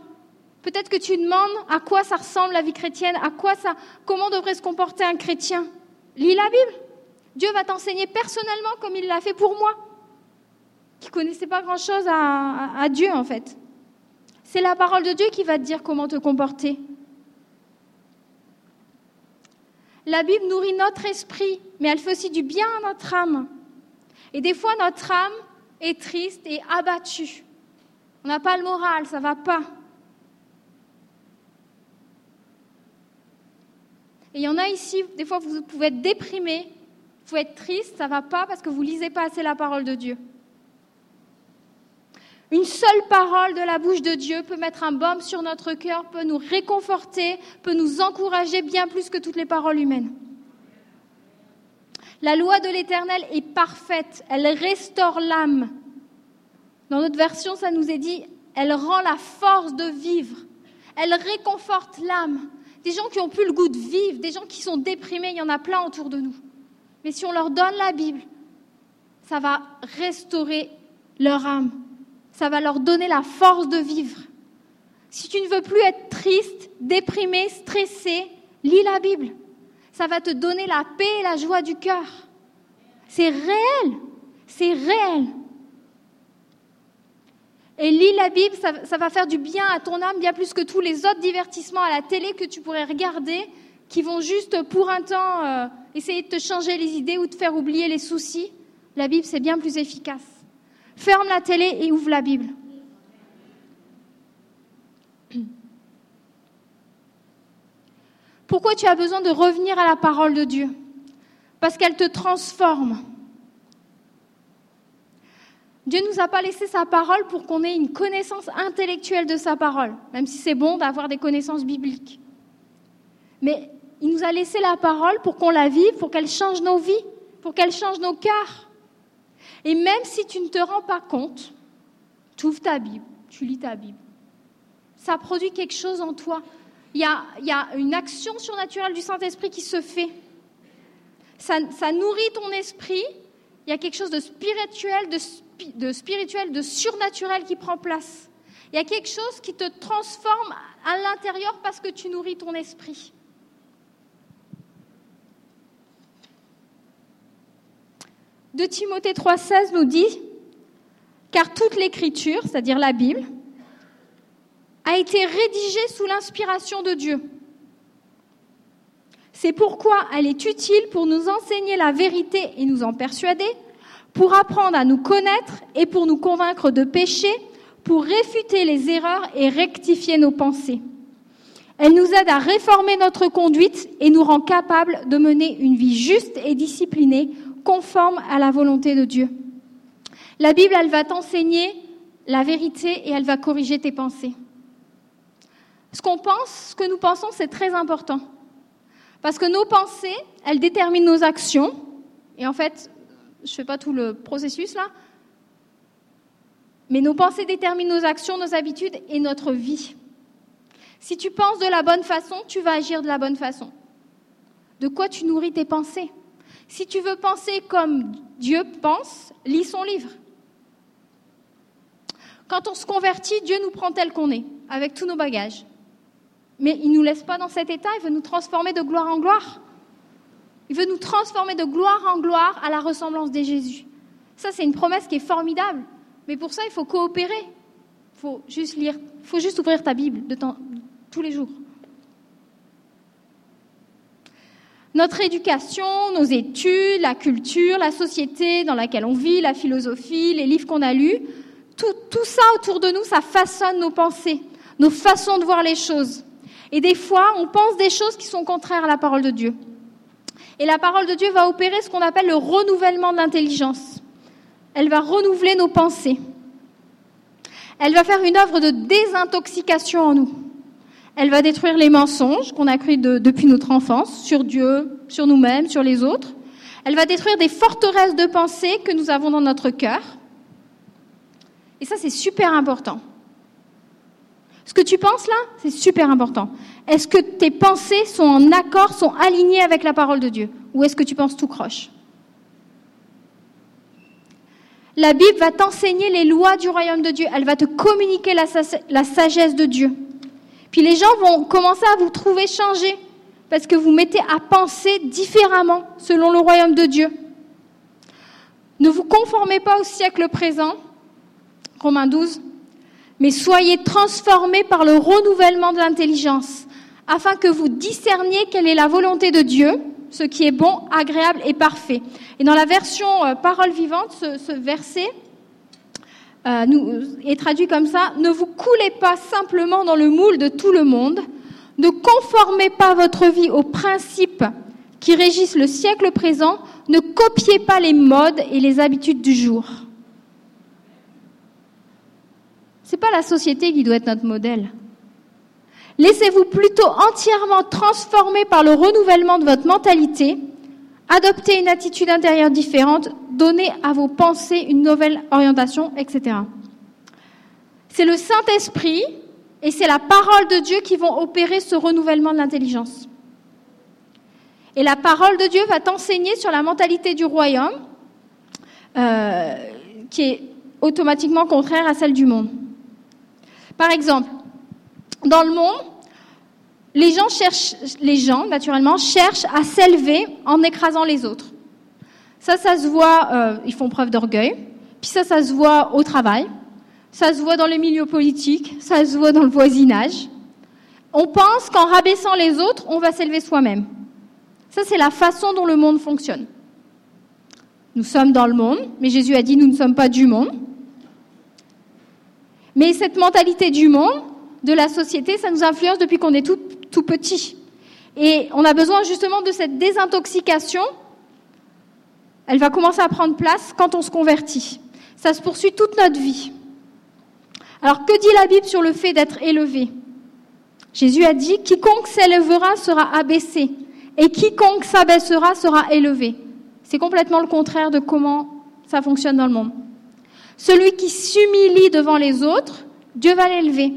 Peut-être que tu demandes à quoi ça ressemble la vie chrétienne, à quoi ça, comment devrait se comporter un chrétien. Lis la Bible. Dieu va t'enseigner personnellement comme il l'a fait pour moi, qui connaissais pas grand-chose à, à Dieu en fait. C'est la parole de Dieu qui va te dire comment te comporter. La Bible nourrit notre esprit, mais elle fait aussi du bien à notre âme. Et des fois, notre âme est triste et abattue. On n'a pas le moral, ça ne va pas. Et il y en a ici, des fois, vous pouvez être déprimé, vous pouvez être triste, ça ne va pas parce que vous ne lisez pas assez la parole de Dieu. Une seule parole de la bouche de Dieu peut mettre un baume sur notre cœur, peut nous réconforter, peut nous encourager bien plus que toutes les paroles humaines. La loi de l'Éternel est parfaite, elle restaure l'âme. Dans notre version, ça nous est dit, elle rend la force de vivre, elle réconforte l'âme. Des gens qui ont plus le goût de vivre, des gens qui sont déprimés, il y en a plein autour de nous. Mais si on leur donne la Bible, ça va restaurer leur âme ça va leur donner la force de vivre. Si tu ne veux plus être triste, déprimé, stressé, lis la Bible. Ça va te donner la paix et la joie du cœur. C'est réel, c'est réel. Et lis la Bible, ça, va faire du bien à ton âme, bien plus que tous les autres divertissements à la télé que tu pourrais regarder, qui vont juste pour un temps euh, essayer de te changer les idées ou de faire oublier les soucis. La Bible, c'est bien plus efficace. Ferme la télé et ouvre la Bible. Pourquoi tu as besoin de revenir à la parole de Dieu? Parce qu'elle te transforme. Dieu ne nous a pas laissé sa parole pour qu'on ait une connaissance intellectuelle de sa parole, même si c'est bon d'avoir des connaissances bibliques. Mais il nous a laissé la parole pour qu'on la vive, pour qu'elle change nos vies, pour qu'elle change nos cœurs. Et même si tu ne te rends pas compte, tu ouvres ta Bible, tu lis ta Bible. Ça produit quelque chose en toi. Il y a, une action surnaturelle du Saint-Esprit qui se fait. Ça, nourrit ton esprit. Il y a quelque chose de spirituel, de, de spirituel, de surnaturel qui prend place. Il y a quelque chose qui te transforme à l'intérieur parce que tu nourris ton esprit. de Timothée 3,16 nous dit Car toute l'écriture, c'est-à-dire la Bible, a été rédigée sous l'inspiration de Dieu. C'est pourquoi elle est utile pour nous enseigner la vérité et nous en persuader, pour apprendre à nous connaître et pour nous convaincre de péché, pour réfuter les erreurs et rectifier nos pensées. Elle nous aide à réformer notre conduite et nous rend capables de mener une vie juste et disciplinée conforme à la volonté de Dieu. La Bible, elle va t'enseigner la vérité et elle va corriger tes pensées. Ce qu'on pense, ce que nous pensons, c'est très important. Parce que nos pensées, elles déterminent nos actions. Et en fait, je ne fais pas tout le processus là. Mais nos pensées déterminent nos actions, nos habitudes et notre vie. Si tu penses de la bonne façon, tu vas agir de la bonne façon. De quoi tu nourris tes pensées? Si tu veux penser comme Dieu pense, lis son livre. Quand on se convertit, Dieu nous prend tel qu'on est, avec tous nos bagages. Mais il ne nous laisse pas dans cet état, il veut nous transformer de gloire en gloire. Il veut nous transformer de gloire en gloire à la ressemblance de Jésus. Ça, c'est une promesse qui est formidable. Mais pour ça, il faut coopérer. Il faut juste lire, il faut juste ouvrir ta Bible tous les jours. Notre éducation, nos études, la culture, la société dans laquelle on vit, la philosophie, les livres qu'on a lus, tout ça autour de nous, ça façonne nos pensées, nos façons de voir les choses. Et des fois, on pense des choses qui sont contraires à la parole de Dieu. Et la parole de Dieu va opérer ce qu'on appelle le renouvellement de l'intelligence. Elle va renouveler nos pensées. Elle va faire une œuvre de désintoxication en nous. Elle va détruire les mensonges qu'on a cru depuis notre enfance sur Dieu, sur nous-mêmes, sur les autres. Elle va détruire des forteresses de pensée que nous avons dans notre cœur. Et ça, c'est super important. Ce que tu penses là, c'est super important. Est-ce que tes pensées sont en accord, sont alignées avec la parole de Dieu? Ou est-ce que tu penses tout croche? La Bible va t'enseigner les lois du royaume de Dieu. Elle va te communiquer la, sagesse de Dieu. Puis les gens vont commencer à vous trouver changé parce que vous mettez à penser différemment selon le royaume de Dieu. Ne vous conformez pas au siècle présent, Romains 12, mais soyez transformés par le renouvellement de l'intelligence, afin que vous discerniez quelle est la volonté de Dieu, ce qui est bon, agréable et parfait. Et dans la version euh, parole vivante, ce, verset euh, est traduit comme ça, ne vous coulez pas simplement dans le moule de tout le monde, ne conformez pas votre vie aux principes qui régissent le siècle présent, ne copiez pas les modes et les habitudes du jour. C'est pas la société qui doit être notre modèle. Laissez-vous plutôt entièrement transformer par le renouvellement de votre mentalité, adopter une attitude intérieure différente, donner à vos pensées une nouvelle orientation, etc. C'est le Saint-Esprit et c'est la parole de Dieu qui vont opérer ce renouvellement de l'intelligence. Et la parole de Dieu va t'enseigner sur la mentalité du royaume, euh, qui est automatiquement contraire à celle du monde. Par exemple, dans le monde, les gens naturellement cherchent à s'élever en écrasant les autres. Ça, ça se voit, euh, ils font preuve d'orgueil. Puis ça, ça se voit au travail. Ça se voit dans les milieux politiques. Ça se voit dans le voisinage. On pense qu'en rabaissant les autres, on va s'élever soi-même. Ça, c'est la façon dont le monde fonctionne. Nous sommes dans le monde, mais Jésus a dit nous ne sommes pas du monde. Mais cette mentalité du monde, de la société, ça nous influence depuis qu'on est tout, petit. Et on a besoin justement de cette désintoxication. Elle va commencer à prendre place quand on se convertit. Ça se poursuit toute notre vie. Alors que dit la Bible sur le fait d'être élevé? Jésus a dit, quiconque s'élèvera sera abaissé, et quiconque s'abaissera sera élevé. C'est complètement le contraire de comment ça fonctionne dans le monde. Celui qui s'humilie devant les autres, Dieu va l'élever.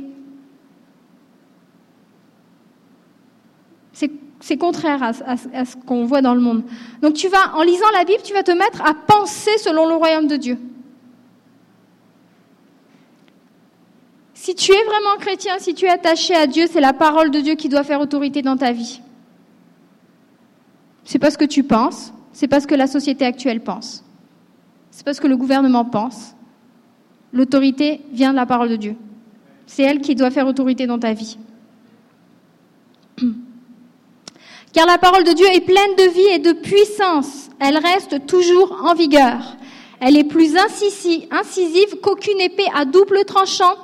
C'est contraire à, ce qu'on voit dans le monde. Donc tu vas, en lisant la Bible, tu vas te mettre à penser selon le royaume de Dieu. Si tu es vraiment chrétien, si tu es attaché à Dieu, c'est la parole de Dieu qui doit faire autorité dans ta vie. C'est pas ce que tu penses, c'est pas ce que la société actuelle pense. C'est pas ce que le gouvernement pense. L'autorité vient de la parole de Dieu. C'est elle qui doit faire autorité dans ta vie. Car la parole de Dieu est pleine de vie et de puissance. Elle reste toujours en vigueur. Elle est plus incisive qu'aucune épée à double tranchant.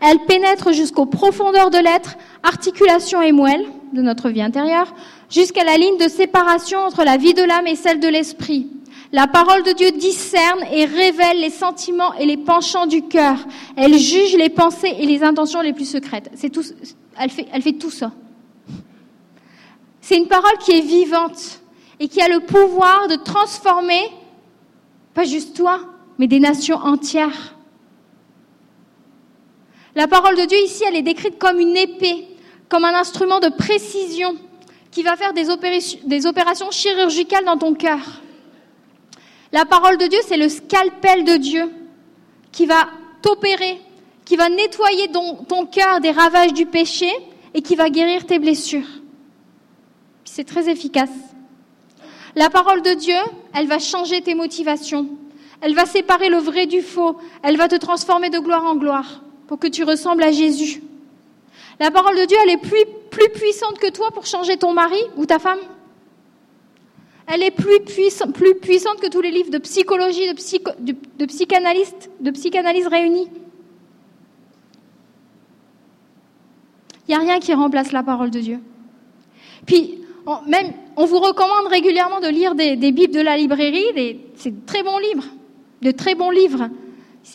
Elle pénètre jusqu'aux profondeurs de l'être, articulation et moelle de notre vie intérieure, jusqu'à la ligne de séparation entre la vie de l'âme et celle de l'esprit. La parole de Dieu discerne et révèle les sentiments et les penchants du cœur. Elle juge les pensées et les intentions les plus secrètes. Elle fait, tout ça. C'est une parole qui est vivante et qui a le pouvoir de transformer Pas juste toi, mais des nations entières. La parole de Dieu ici, elle est décrite comme une épée, comme un instrument de précision qui va faire des opérations chirurgicales dans ton cœur. La parole de Dieu, c'est le scalpel de Dieu qui va t'opérer, qui va nettoyer ton cœur des ravages du péché et qui va guérir tes blessures. C'est très efficace. La parole de Dieu, elle va changer tes motivations. Elle va séparer le vrai du faux. Elle va te transformer de gloire en gloire pour que tu ressembles à Jésus. La parole de Dieu, elle est plus, plus puissante que toi pour changer ton mari ou ta femme. Elle est plus, puissante que tous les livres de psychologie, de, psycho, de, de psychanalyse réunis. Il n'y a rien qui remplace la parole de Dieu. Puis, on, même, on vous recommande régulièrement de lire des, Bibles de la librairie. C'est de très bons livres, de très bons livres.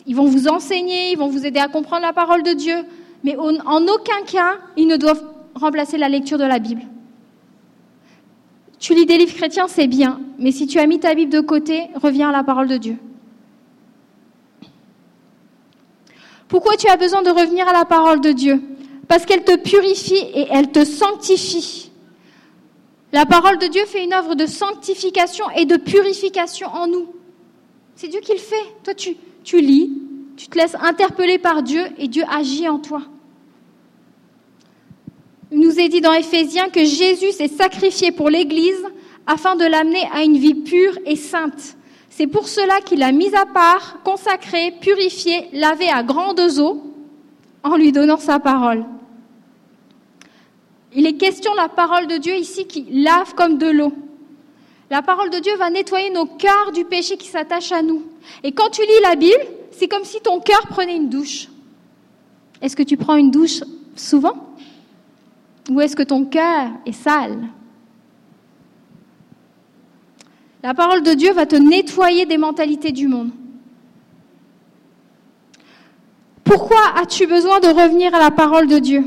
Ils vont vous enseigner, ils vont vous aider à comprendre la parole de Dieu. Mais en aucun cas, ils ne doivent remplacer la lecture de la Bible. Tu lis des livres chrétiens, c'est bien, mais si tu as mis ta Bible de côté, reviens à la parole de Dieu. Pourquoi tu as besoin de revenir à la parole de Dieu? Parce qu'elle te purifie et elle te sanctifie. La parole de Dieu fait une œuvre de sanctification et de purification en nous. C'est Dieu qui le fait. Toi, tu, tu lis, tu te laisses interpeller par Dieu et Dieu agit en toi. Il nous est dit dans Éphésiens que Jésus s'est sacrifié pour l'Église afin de l'amener à une vie pure et sainte. C'est pour cela qu'il l'a mise à part, consacrée, purifiée, lavée à grandes eaux en lui donnant sa parole. Il est question de la parole de Dieu ici qui lave comme de l'eau. La parole de Dieu va nettoyer nos cœurs du péché qui s'attache à nous. Et quand tu lis la Bible, c'est comme si ton cœur prenait une douche. Est-ce que tu prends une douche souvent? Ou est-ce que ton cœur est sale? La parole de Dieu va te nettoyer des mentalités du monde. Pourquoi as-tu besoin de revenir à la parole de Dieu?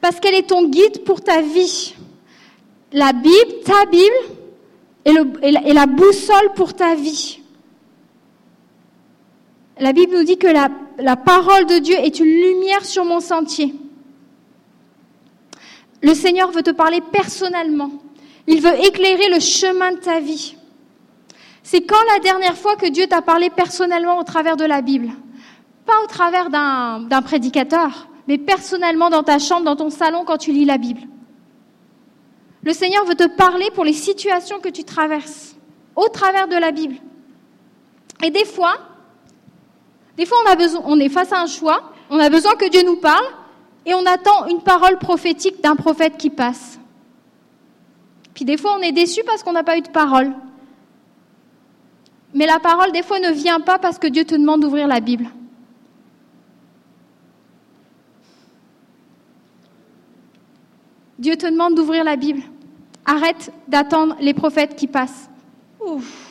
Parce qu'elle est ton guide pour ta vie. La Bible, ta Bible, est, la, boussole pour ta vie. La Bible nous dit que la parole de Dieu est une lumière sur mon sentier. Le Seigneur veut te parler personnellement. Il veut éclairer le chemin de ta vie. C'est quand la dernière fois que Dieu t'a parlé personnellement au travers de la Bible? Pas au travers d'un prédicateur, mais personnellement dans ta chambre, dans ton salon, quand tu lis la Bible. Le Seigneur veut te parler pour les situations que tu traverses, au travers de la Bible. Et des fois, des fois on, on est face à un choix, on a besoin que Dieu nous parle, et on attend une parole prophétique d'un prophète qui passe. Puis des fois on est déçu parce qu'on n'a pas eu de parole. Mais la parole, des fois, ne vient pas parce que Dieu te demande d'ouvrir la Bible. Dieu te demande d'ouvrir la Bible. Arrête d'attendre les prophètes qui passent. Ouf.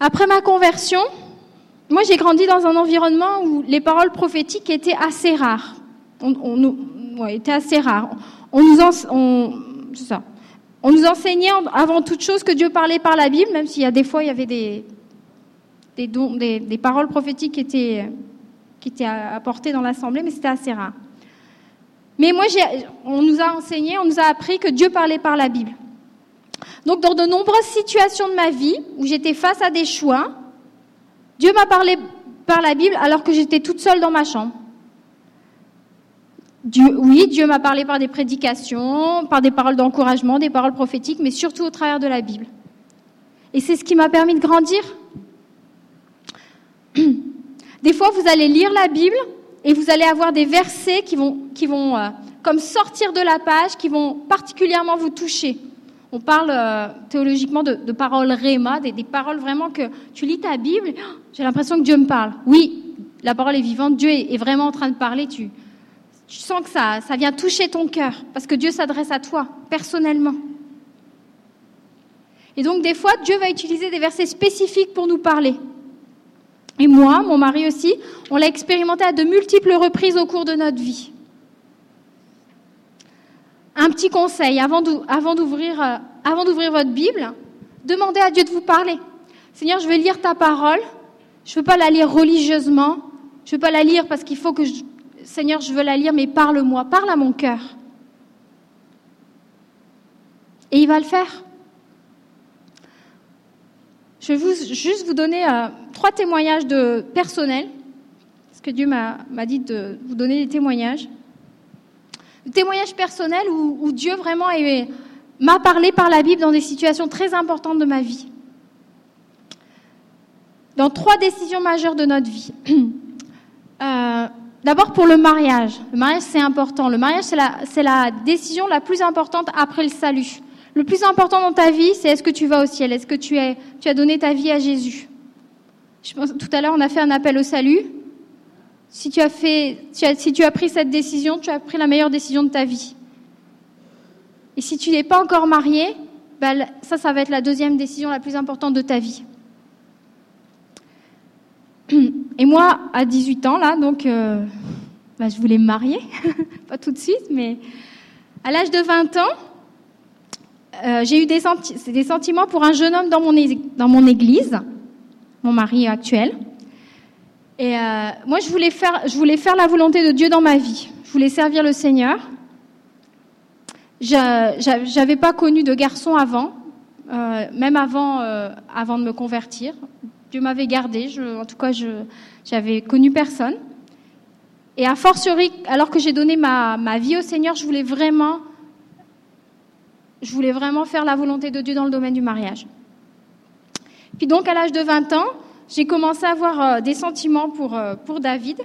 Après ma conversion, moi j'ai grandi dans un environnement où les paroles prophétiques étaient assez rares on, assez rare. On nous, enseignait avant toute chose que Dieu parlait par la Bible, même s'il y a des fois il y avait des, des, dons, des, des paroles prophétiques qui étaient, qui étaient apportées dans l'assemblée, mais c'était assez rare. Mais moi, on nous a enseigné, on nous a appris que Dieu parlait par la Bible. Donc, dans de nombreuses situations de ma vie où j'étais face à des choix, Dieu m'a parlé par la Bible alors que j'étais toute seule dans ma chambre oui, Dieu m'a parlé par des prédications, par des paroles d'encouragement, des paroles prophétiques, mais surtout au travers de la Bible. Et c'est ce qui m'a permis de grandir. Des fois, vous allez lire la Bible et vous allez avoir des versets qui vont, euh, comme sortir de la page, qui vont particulièrement vous toucher. On parle euh, théologiquement de, paroles réma, des, paroles vraiment que tu lis ta Bible, j'ai l'impression que Dieu me parle. Oui, la parole est vivante, Dieu est, est vraiment en train de parler, tu, tu sens que ça, ça vient toucher ton cœur, parce que Dieu s'adresse à toi, personnellement. Et donc, des fois, Dieu va utiliser des versets spécifiques pour nous parler. Et moi, mon mari aussi, on l'a expérimenté à de multiples reprises au cours de notre vie. Un petit conseil avant d'ouvrir euh, avant d'ouvrir votre Bible, demandez à Dieu de vous parler. Seigneur, je vais lire ta parole. Je ne veux pas la lire religieusement. Je ne veux pas la lire parce qu'il faut que je... Seigneur, je veux la lire, mais parle-moi, parle à mon cœur. Et il va le faire. Je vais vous, juste vous donner euh, trois témoignages de personnels, parce que Dieu m'a dit de vous donner des témoignages. Des témoignages personnels où, où Dieu vraiment m'a parlé par la Bible dans des situations très importantes de ma vie. Dans trois décisions majeures de notre vie. Euh, D'abord pour le mariage. Le mariage, c'est important. Le mariage, c'est la, décision la plus importante après le salut. Le plus important dans ta vie, c'est est-ce que tu vas au ciel? Est-ce que tu, as donné ta vie à Jésus? Tout à l'heure, on a fait un appel au salut. Si tu, as pris cette décision, tu as pris la meilleure décision de ta vie. Et si tu n'es pas encore marié, ben, ça, ça va être la deuxième décision la plus importante de ta vie. Et moi, à 18 ans, là, donc, euh, bah, je voulais me marier, pas tout de suite, mais à l'âge de 20 ans, euh, j'ai eu des, des, sentiments pour un jeune homme dans mon église, mon mari actuel. Et euh, moi, je voulais, faire, je voulais faire la volonté de Dieu dans ma vie. Je voulais servir le Seigneur. Je n'avais pas connu de garçon avant, même avant, avant de me convertir. Dieu m'avait gardé. en tout cas, je j'avais connu personne. Et à fortiori, alors que j'ai donné ma, ma, vie au Seigneur, je voulais vraiment, je voulais vraiment faire la volonté de Dieu dans le domaine du mariage. Puis donc, à l'âge de 20 ans, j'ai commencé à avoir euh, des sentiments pour, euh, pour David.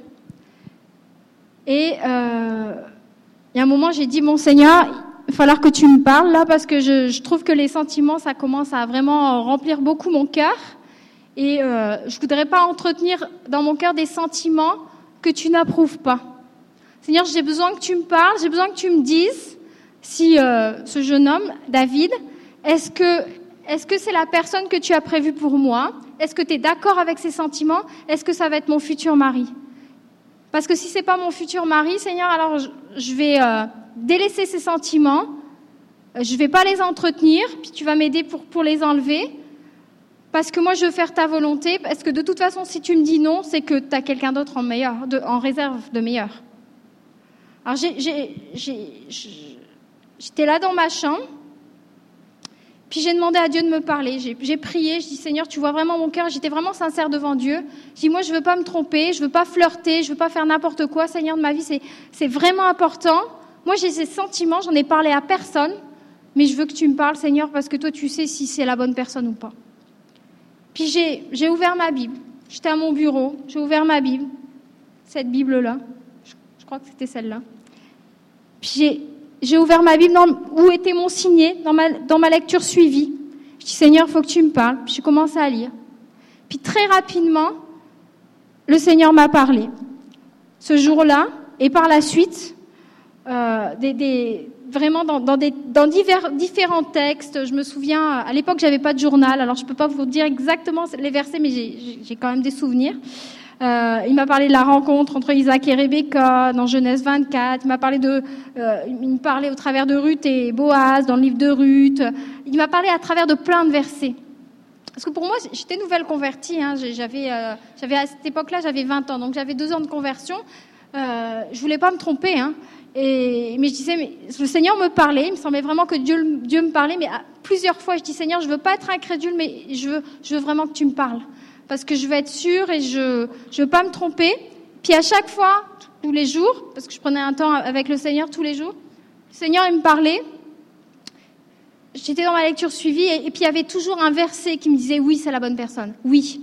Et euh, il y a un moment, j'ai dit, mon Seigneur, il va falloir que tu me parles là, parce que je, trouve que les sentiments, ça commence à vraiment remplir beaucoup mon cœur. Et je ne voudrais pas entretenir dans mon cœur des sentiments que tu n'approuves pas. Seigneur, j'ai besoin que tu me parles, j'ai besoin que tu me dises si ce jeune homme, David, est-ce que est-ce que c'est la personne que tu as prévue pour moi Est-ce que tu es d'accord avec ces sentiments? Est-ce que ça va être mon futur mari? Parce que si c'est pas mon futur mari, Seigneur, alors je, vais euh, délaisser ces sentiments, je vais pas les entretenir, puis tu vas m'aider pour, pour les enlever. Parce que moi je veux faire ta volonté, parce que de toute façon si tu me dis non, c'est que tu as quelqu'un d'autre en, meilleur, en réserve de meilleur. Alors j'étais là dans ma chambre, puis j'ai demandé à Dieu de me parler, j'ai prié, je dis Seigneur, tu vois vraiment mon cœur, j'étais vraiment sincère devant Dieu. Je dis moi je veux pas me tromper, je veux pas flirter, je veux pas faire n'importe quoi, Seigneur de ma vie, c'est vraiment important. Moi j'ai ces sentiments, j'en ai parlé à personne, mais je veux que tu me parles Seigneur parce que toi tu sais si c'est la bonne personne ou pas. Puis j'ai ouvert ma Bible. J'étais à mon bureau, j'ai ouvert ma Bible, cette Bible-là. Je, crois que c'était celle-là. Puis j'ai ouvert ma Bible où était mon signet, dans ma, dans ma lecture suivie. Je dis Seigneur, il faut que tu me parles. Puis j'ai commencé à lire. Puis très rapidement, le Seigneur m'a parlé. Ce jour-là, et par la suite, euh, vraiment dans, dans, divers, différents textes. Je me souviens, à l'époque, j'avais pas de journal, alors je peux pas vous dire exactement les versets, mais j'ai quand même des souvenirs. Euh, il m'a parlé de la rencontre entre Isaac et Rebecca dans Genèse 24. Il m'a parlé de, euh, il me parlait au travers de Ruth et Boaz dans le livre de Ruth. Il m'a parlé à travers de plein de versets. Parce que pour moi, j'étais nouvelle convertie. Hein. J'avais, euh, j'avais à cette époque-là, j'avais 20 ans, donc j'avais deux ans de conversion. Euh, je voulais pas me tromper. Hein. Et, mais je disais, le Seigneur me parlait, il me semblait vraiment que Dieu, Dieu me parlait, mais plusieurs fois, je dis, Seigneur, je veux pas être incrédule, mais je veux, je veux vraiment que tu me parles. Parce que je veux être sûre et je je veux pas me tromper. Puis à chaque fois, tous les jours, parce que je prenais un temps avec le Seigneur tous les jours, le Seigneur, il me parlait. J'étais dans ma lecture suivie et, et puis il y avait toujours un verset qui me disait, oui, c'est la bonne personne. Oui.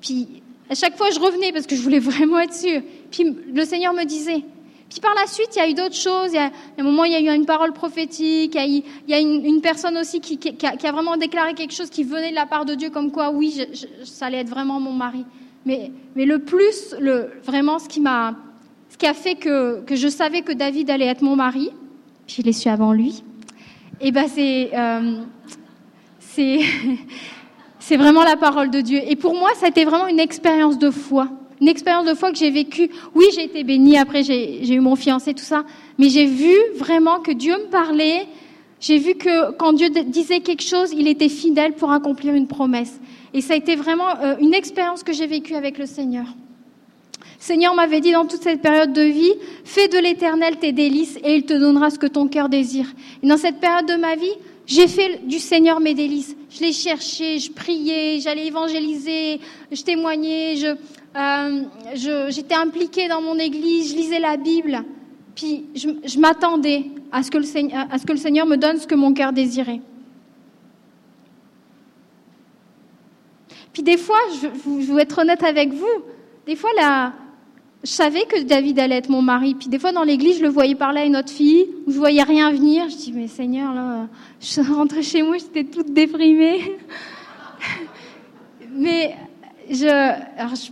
Puis à chaque fois, je revenais parce que je voulais vraiment être sûre. Puis le Seigneur me disait, puis par la suite, il y a eu d'autres choses. Il y a, un moment, il y a eu une parole prophétique. Il y a, une, personne aussi qui, a, vraiment déclaré quelque chose qui venait de la part de Dieu, comme quoi, oui, ça allait être vraiment mon mari. Mais, le plus, vraiment, ce qui m'a, ce qui a fait que, que je savais que David allait être mon mari, puis je l'ai su avant lui. Et eh ben c'est, euh, c'est, c'est vraiment la parole de Dieu. Et pour moi, ça a été vraiment une expérience de foi une expérience de foi que j'ai vécue. Oui, j'ai été bénie, après j'ai eu mon fiancé, tout ça, mais j'ai vu vraiment que Dieu me parlait. J'ai vu que quand Dieu disait quelque chose, il était fidèle pour accomplir une promesse. Et ça a été vraiment euh, une expérience que j'ai vécue avec le Seigneur. Seigneur m'avait dit dans toute cette période de vie, fais de l'éternel tes délices et il te donnera ce que ton cœur désire. Et dans cette période de ma vie, j'ai fait du Seigneur mes délices. Je l'ai cherché, je priais, j'allais évangéliser, je témoignais, euh, j'étais impliquée dans mon église, je lisais la Bible. Puis je, m'attendais à, ce que le Seigneur, me donne ce que mon cœur désirait. Puis des fois, je, veux être honnête avec vous, des fois la, je savais que David allait être mon mari. Puis des fois dans l'église, je le voyais parler à une autre fille, où je voyais rien venir. Je dis mais Seigneur là, je rentrée chez moi, j'étais toute déprimée. mais je, alors je,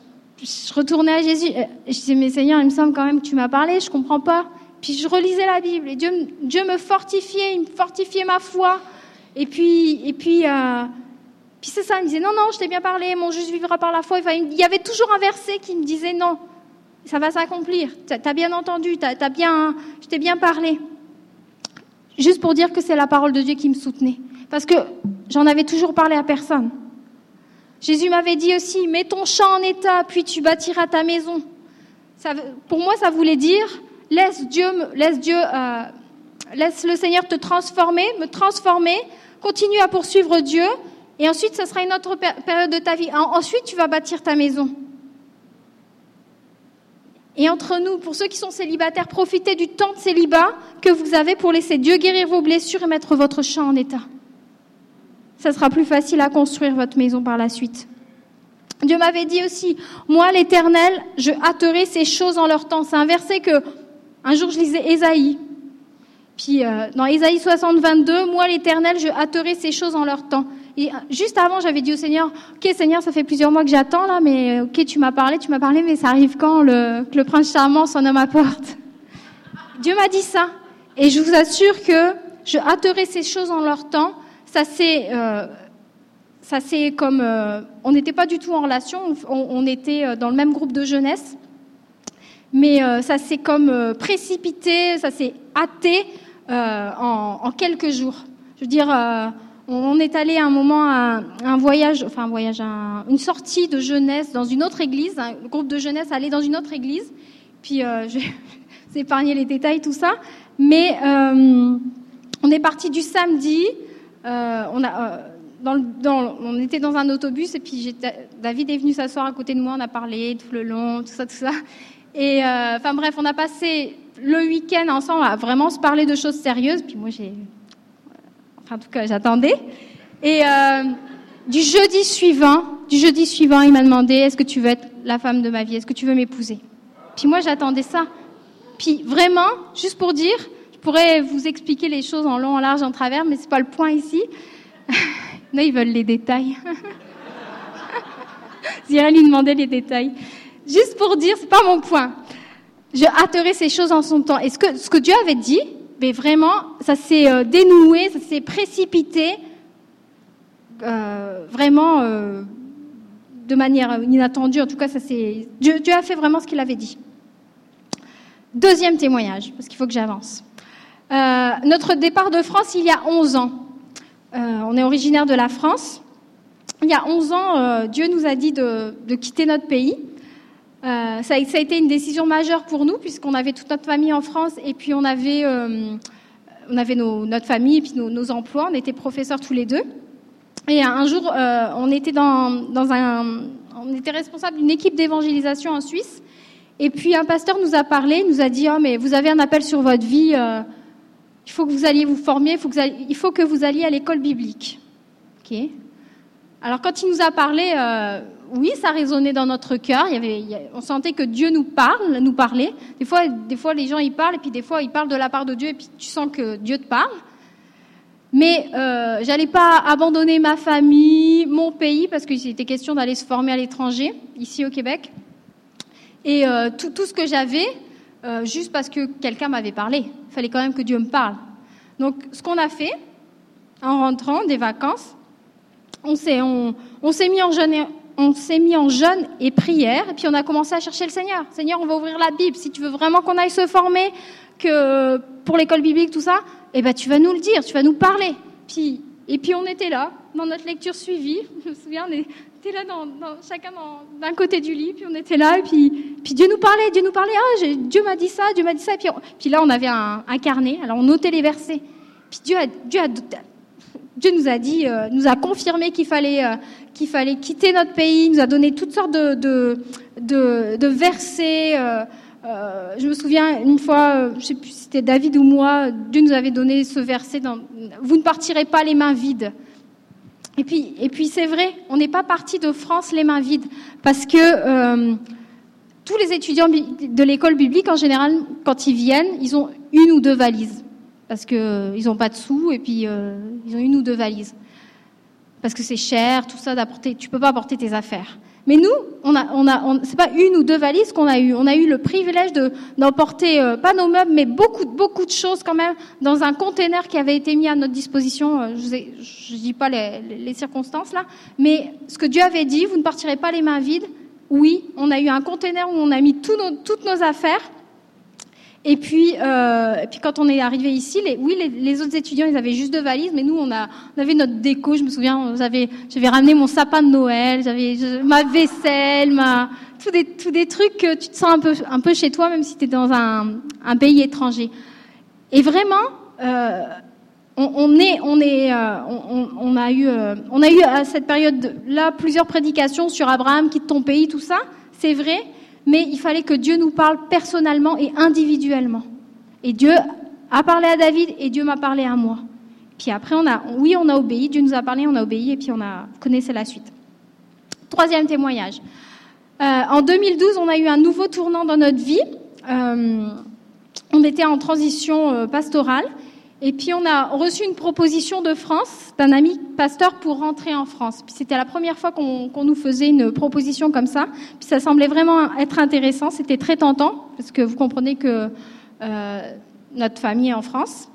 retournais à Jésus. Je disais mais Seigneur, il me semble quand même que tu m'as parlé, je comprends pas. Puis je relisais la Bible et Dieu, me fortifiait, il me fortifiait ma foi. Et puis et puis euh, puis c'est ça, il me disait non non, je t'ai bien parlé, mon juste vivra par la foi. il y avait toujours un verset qui me disait non ça va s'accomplir. Tu as bien entendu, as bien, je t'ai bien parlé. Juste pour dire que c'est la parole de Dieu qui me soutenait. Parce que j'en avais toujours parlé à personne. Jésus m'avait dit aussi, mets ton champ en état, puis tu bâtiras ta maison. Pour moi, ça voulait dire, laisse Dieu, laisse Dieu, euh, laisse le Seigneur te transformer, me transformer, continue à poursuivre Dieu, et ensuite, ce sera une autre période de ta vie. Ensuite, tu vas bâtir ta maison. Et entre nous, pour ceux qui sont célibataires, profitez du temps de célibat que vous avez pour laisser Dieu guérir vos blessures et mettre votre champ en état. Ça sera plus facile à construire votre maison par la suite. Dieu m'avait dit aussi, moi l'Éternel, je hâterai ces choses en leur temps. C'est un verset que un jour je lisais Ésaïe. Puis euh, dans Ésaïe 60, 22, moi l'Éternel, je hâterai ces choses en leur temps. Et juste avant, j'avais dit au Seigneur, ok Seigneur, ça fait plusieurs mois que j'attends là, mais ok, tu m'as parlé, tu m'as parlé, mais ça arrive quand le, que le prince charmant sonne à ma porte? Dieu m'a dit ça. Et je vous assure que je hâterai ces choses en leur temps. Ça c'est, euh, ça c'est comme, euh, on n'était pas du tout en relation, on, était euh, dans le même groupe de jeunesse, mais ça s'est comme précipité, ça s'est hâté en, quelques jours. Je veux dire on est allé à un moment un voyage, enfin un voyage, une sortie de jeunesse dans une autre église. Un groupe de jeunesse allait dans une autre église. Puis je vais épargner les détails, tout ça. Mais on est parti du samedi. Euh, on a on était dans un autobus et puis David est venu s'asseoir à côté de moi, on a parlé tout le long, tout ça, tout ça. Et enfin bref, on a passé le week-end ensemble à vraiment se parler de choses sérieuses. Puis moi, j'ai en tout cas, j'attendais. Et euh, du jeudi suivant, du jeudi suivant, il m'a demandé Est-ce que tu veux être la femme de ma vie? Est-ce que tu veux m'épouser? Puis moi, j'attendais ça. Puis vraiment, juste pour dire, pourrais vous expliquer les choses en long, en large, en travers, mais c'est pas le point ici. non, ils veulent les détails. J'irai lui demander les détails. Juste pour dire, c'est pas mon point. Je hâterai ces choses en son temps. Et ce que, ce que Dieu avait dit, vraiment, ça s'est euh, dénoué, ça s'est précipité, euh, vraiment euh, de manière inattendue. En tout cas, ça Dieu a fait vraiment ce qu'il avait dit. Deuxième témoignage, parce qu'il faut que j'avance. Notre départ de France, il y a 11 ans. on est originaire de la France. Il y a 11 ans, Dieu nous a dit de, quitter notre pays. Euh, ça, a, été une décision majeure pour nous puisqu'on avait toute notre famille en France et puis on avait, euh, on avait notre famille et puis nos, emplois. On était professeurs tous les deux. Et un jour, euh, on était dans, un, on était responsable d'une équipe d'évangélisation en Suisse. Et puis un pasteur nous a parlé, nous a dit oh mais vous avez un appel sur votre vie. Il faut que vous alliez vous former. Il faut que vous alliez, à l'école biblique. Alors quand il nous a parlé euh, oui, ça résonnait dans notre cœur. On sentait que Dieu nous parle, nous parlait. Des fois, des fois, les gens ils parlent et puis des fois ils parlent de la part de Dieu et puis tu sens que Dieu te parle. Mais euh, j'allais pas abandonner ma famille, mon pays, parce qu'il était question d'aller se former à l'étranger, ici au Québec. Et euh, tout, ce que j'avais, euh, juste parce que quelqu'un m'avait parlé. Il fallait quand même que Dieu me parle. Donc, ce qu'on a fait, en rentrant des vacances, on s'est mis en jeûne on s'est mis en jeûne et prière, et puis on a commencé à chercher le Seigneur. Seigneur, on va ouvrir la Bible. Si tu veux vraiment qu'on aille se former, que pour l'école biblique, tout ça, eh ben tu vas nous le dire, tu vas nous parler. Puis, et puis on était là, dans notre lecture suivie. Je me souviens, était là, dans, chacun d'un côté du lit, puis on était là, et puis, puis Dieu nous parlait, Dieu nous parlait. Ah, Dieu m'a dit ça, Dieu m'a dit ça. Puis, là, on avait un, carnet, alors on notait les versets. Puis Dieu a, Dieu nous a dit, euh, nous a confirmé qu'il fallait, euh, qu'il fallait quitter notre pays, nous a donné toutes sortes de, de, de, versets. Euh, je me souviens une fois, je sais plus si c'était David ou moi, Dieu nous avait donné ce verset dans, Vous ne partirez pas les mains vides. Et puis, et puis c'est vrai, on n'est pas parti de France les mains vides, parce que tous les étudiants de l'école biblique, en général, quand ils viennent, ils ont une ou deux valises parce qu'ils euh, n'ont pas de sous et puis euh, ils ont une ou deux valises. Parce que c'est cher, tout ça, d'apporter. Tu peux pas apporter tes affaires. Mais nous, on a, pas une ou deux valises qu'on a eu. On a eu le privilège de d'emporter euh, pas nos meubles, mais beaucoup, beaucoup de choses quand même dans un container qui avait été mis à notre disposition. je, ne dis pas les, circonstances là, mais ce que Dieu avait dit, vous ne partirez pas les mains vides. Oui, on a eu un container où on a mis toutes nos affaires. Et puis, euh, et puis quand on est arrivé ici, les, oui, les, autres étudiants, ils avaient juste deux valises, mais nous, on, a, on avait notre déco. Je me souviens, j'avais, j'avais ramené mon sapin de Noël, j'avais ma vaisselle, ma, tous des, tous des trucs que tu te sens un peu, un peu chez toi, même si tu es dans un, un pays étranger. Et vraiment, euh, on, on, est, on est, euh, on, on, a eu, euh, on a eu à cette période-là plusieurs prédications sur Abraham, quitte ton pays, tout ça. C'est vrai mais il fallait que Dieu nous parle personnellement et individuellement. Et Dieu a parlé à David et Dieu m'a parlé à moi. Puis après, on a, oui, on a obéi, Dieu nous a parlé, on a obéi, et puis on a, vous connaissez la suite. Troisième témoignage. Euh, en 2012, on a eu un nouveau tournant dans notre vie. Euh, on était en transition euh, pastorale. Et puis on a reçu une proposition de France, d'un ami pasteur, pour rentrer en France. Puis c'était la première fois qu'on nous faisait une proposition comme ça. Puis ça semblait vraiment être intéressant, c'était très tentant, parce que vous comprenez que euh, notre famille est en France.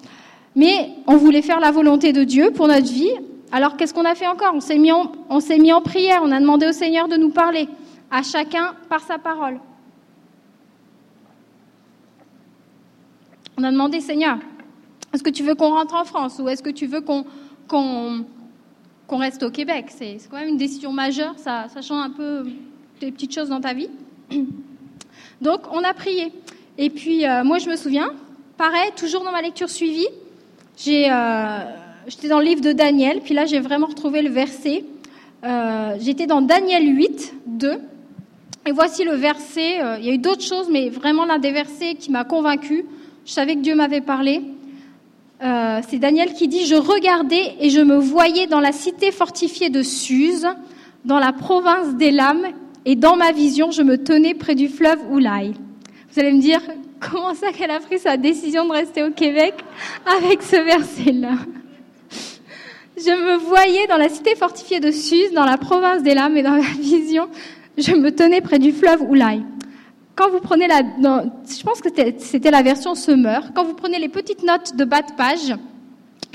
Mais on voulait faire la volonté de Dieu pour notre vie. Alors qu'est-ce qu'on a fait encore? On s'est mis, on s'est mis en prière, on a demandé au Seigneur de nous parler, à chacun par sa parole. On a demandé, Seigneur, est-ce que tu veux qu'on rentre en France ou est-ce que tu veux qu'on reste au Québec? C'est quand même une décision majeure, ça, change un peu des petites choses dans ta vie. Donc, on a prié. Et puis, euh, moi, je me souviens, pareil, toujours dans ma lecture suivie, euh, j'étais dans le livre de Daniel, puis là, j'ai vraiment retrouvé le verset. Euh, j'étais dans Daniel 8, 2. Et voici le verset. il y a eu d'autres choses, mais vraiment l'un des versets qui m'a convaincu. Je savais que Dieu m'avait parlé. Euh, c'est Daniel qui dit, je regardais et je me voyais dans la cité fortifiée de Suse, dans la province d'Elam, et dans ma vision, je me tenais près du fleuve Oulaï. Vous allez me dire, comment ça qu'elle a pris sa décision de rester au Québec avec ce verset-là? Je me voyais dans la cité fortifiée de Suse, dans la province d'Elam, et dans ma vision, je me tenais près du fleuve Oulaï quand vous prenez la, je pense que c'était la version Summer, quand vous prenez les petites notes de bas de page,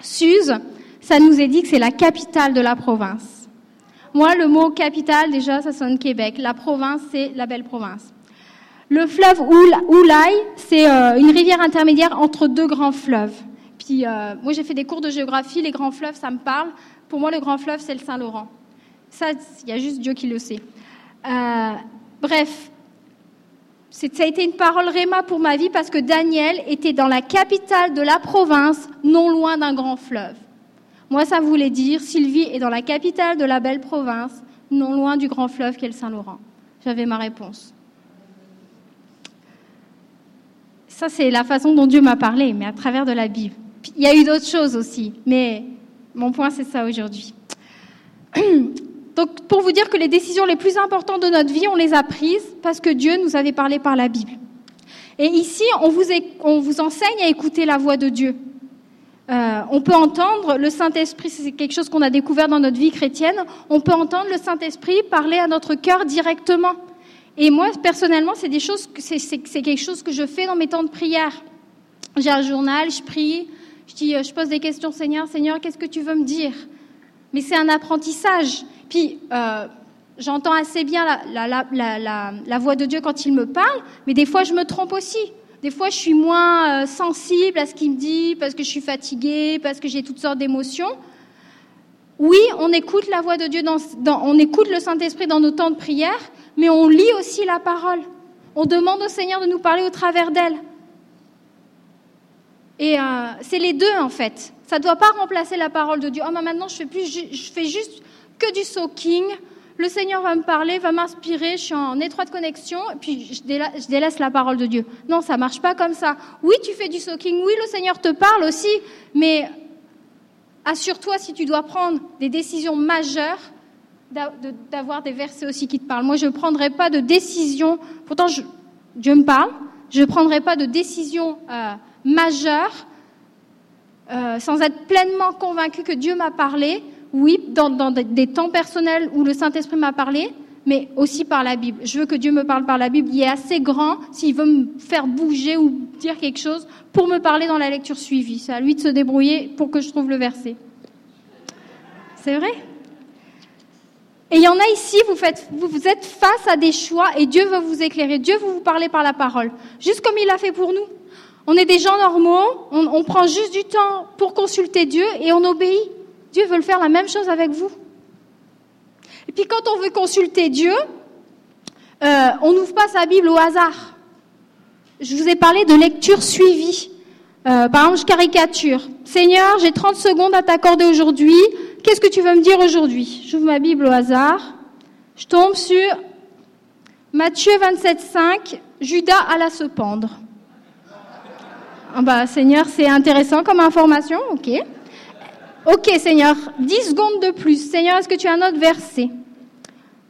Suse, ça nous est dit que c'est la capitale de la province. Moi, le mot capitale, déjà, ça sonne Québec. La province, c'est la belle province. Le fleuve Oulai, c'est euh, une rivière intermédiaire entre deux grands fleuves. Puis, euh, moi, j'ai fait des cours de géographie. Les grands fleuves, ça me parle. Pour moi, le grand fleuve, c'est le Saint-Laurent. Ça, il y a juste Dieu qui le sait. Euh, bref, ça a été une parole réma pour ma vie parce que Daniel était dans la capitale de la province, non loin d'un grand fleuve. Moi, ça voulait dire Sylvie est dans la capitale de la belle province, non loin du grand fleuve qu'est le Saint-Laurent. J'avais ma réponse. Ça, c'est la façon dont Dieu m'a parlé, mais à travers de la Bible. Il y a eu d'autres choses aussi, mais mon point, c'est ça aujourd'hui. Donc, pour vous dire que les décisions les plus importantes de notre vie, on les a prises parce que Dieu nous avait parlé par la Bible. Et ici, on vous, enseigne à écouter la voix de Dieu. Euh, on peut entendre le Saint-Esprit, c'est quelque chose qu'on a découvert dans notre vie chrétienne, on peut entendre le Saint-Esprit parler à notre cœur directement. Et moi, personnellement, c'est quelque chose que je fais dans mes temps de prière. J'ai un journal, je prie, dis, je pose des questions, Seigneur, Seigneur, qu'est-ce que tu veux me dire? Mais c'est un apprentissage. Puis, euh, j'entends assez bien la, voix de Dieu quand il me parle, mais des fois je me trompe aussi. Des fois je suis moins euh, sensible à ce qu'il me dit parce que je suis fatiguée, parce que j'ai toutes sortes d'émotions. Oui, on écoute la voix de Dieu, on écoute le Saint-Esprit dans nos temps de prière, mais on lit aussi la parole. On demande au Seigneur de nous parler au travers d'elle. Et euh, c'est les deux en fait. Ça ne doit pas remplacer la parole de Dieu. Oh, mais maintenant je fais, plus, je fais juste que du soaking. Le Seigneur va me parler, va m'inspirer, je suis en étroite connexion, puis je délaisse, la parole de Dieu. Non, ça marche pas comme ça. Oui, tu fais du soaking, oui, le Seigneur te parle aussi, mais assure-toi si tu dois prendre des décisions majeures, d'avoir des versets aussi qui te parlent. Moi, je ne prendrai pas de décision, pourtant Dieu me parle, je ne prendrai pas de décision euh, majeure euh, sans être pleinement convaincu que Dieu m'a parlé oui, dans, des temps personnels où le Saint-Esprit m'a parlé, mais aussi par la Bible. Je veux que Dieu me parle par la Bible. Il est assez grand s'il veut me faire bouger ou dire quelque chose pour me parler dans la lecture suivie. C'est à lui de se débrouiller pour que je trouve le verset. C'est vrai? Et il y en a ici, vous, êtes face à des choix et Dieu veut vous éclairer. Dieu veut vous parler par la parole. Juste comme il l'a fait pour nous. On est des gens normaux, on prend juste du temps pour consulter Dieu et on obéit. Dieu veut faire la même chose avec vous. Et puis quand on veut consulter Dieu, euh, on n'ouvre pas sa Bible au hasard. Je vous ai parlé de lecture suivie. Euh, par exemple, je caricature. Seigneur, j'ai 30 secondes à t'accorder aujourd'hui. Qu'est-ce que tu veux me dire aujourd'hui? J'ouvre ma Bible au hasard. Je tombe sur Matthieu 27, 5. Judas alla se pendre. Ah bah, Seigneur, c'est intéressant comme information, ok. Ok, Seigneur, 10 secondes de plus. Seigneur, est-ce que tu as un autre verset?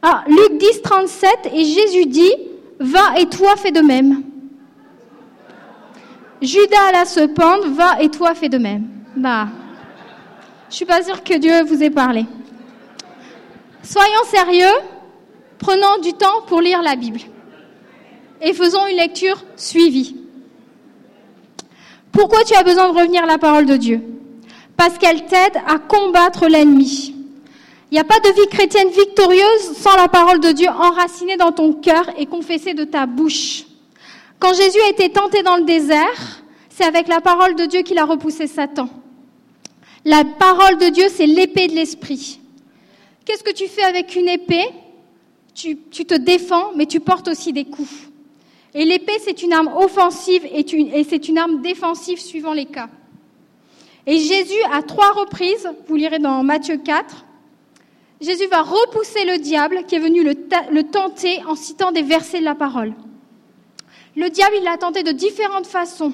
Ah, Luc 10, 37, et Jésus dit, va et toi fais de même. Judas alla se pendre, va et toi fais de même. Bah, je suis pas sûre que Dieu vous ait parlé. Soyons sérieux, prenons du temps pour lire la Bible et faisons une lecture suivie. Pourquoi tu as besoin de revenir à la parole de Dieu? Parce qu'elle t'aide à combattre l'ennemi. Il n'y a pas de vie chrétienne victorieuse sans la parole de Dieu enracinée dans ton cœur et confessée de ta bouche. Quand Jésus a été tenté dans le désert, c'est avec la parole de Dieu qu'il a repoussé Satan. La parole de Dieu, c'est l'épée de l'esprit. Qu'est-ce que tu fais avec une épée? Tu, te défends, mais tu portes aussi des coups. Et l'épée, c'est une arme offensive et, et c'est une arme défensive suivant les cas. Et Jésus, à trois reprises, vous lirez dans Matthieu 4, Jésus va repousser le diable qui est venu le, tenter en citant des versets de la parole. Le diable, il l'a tenté de différentes façons.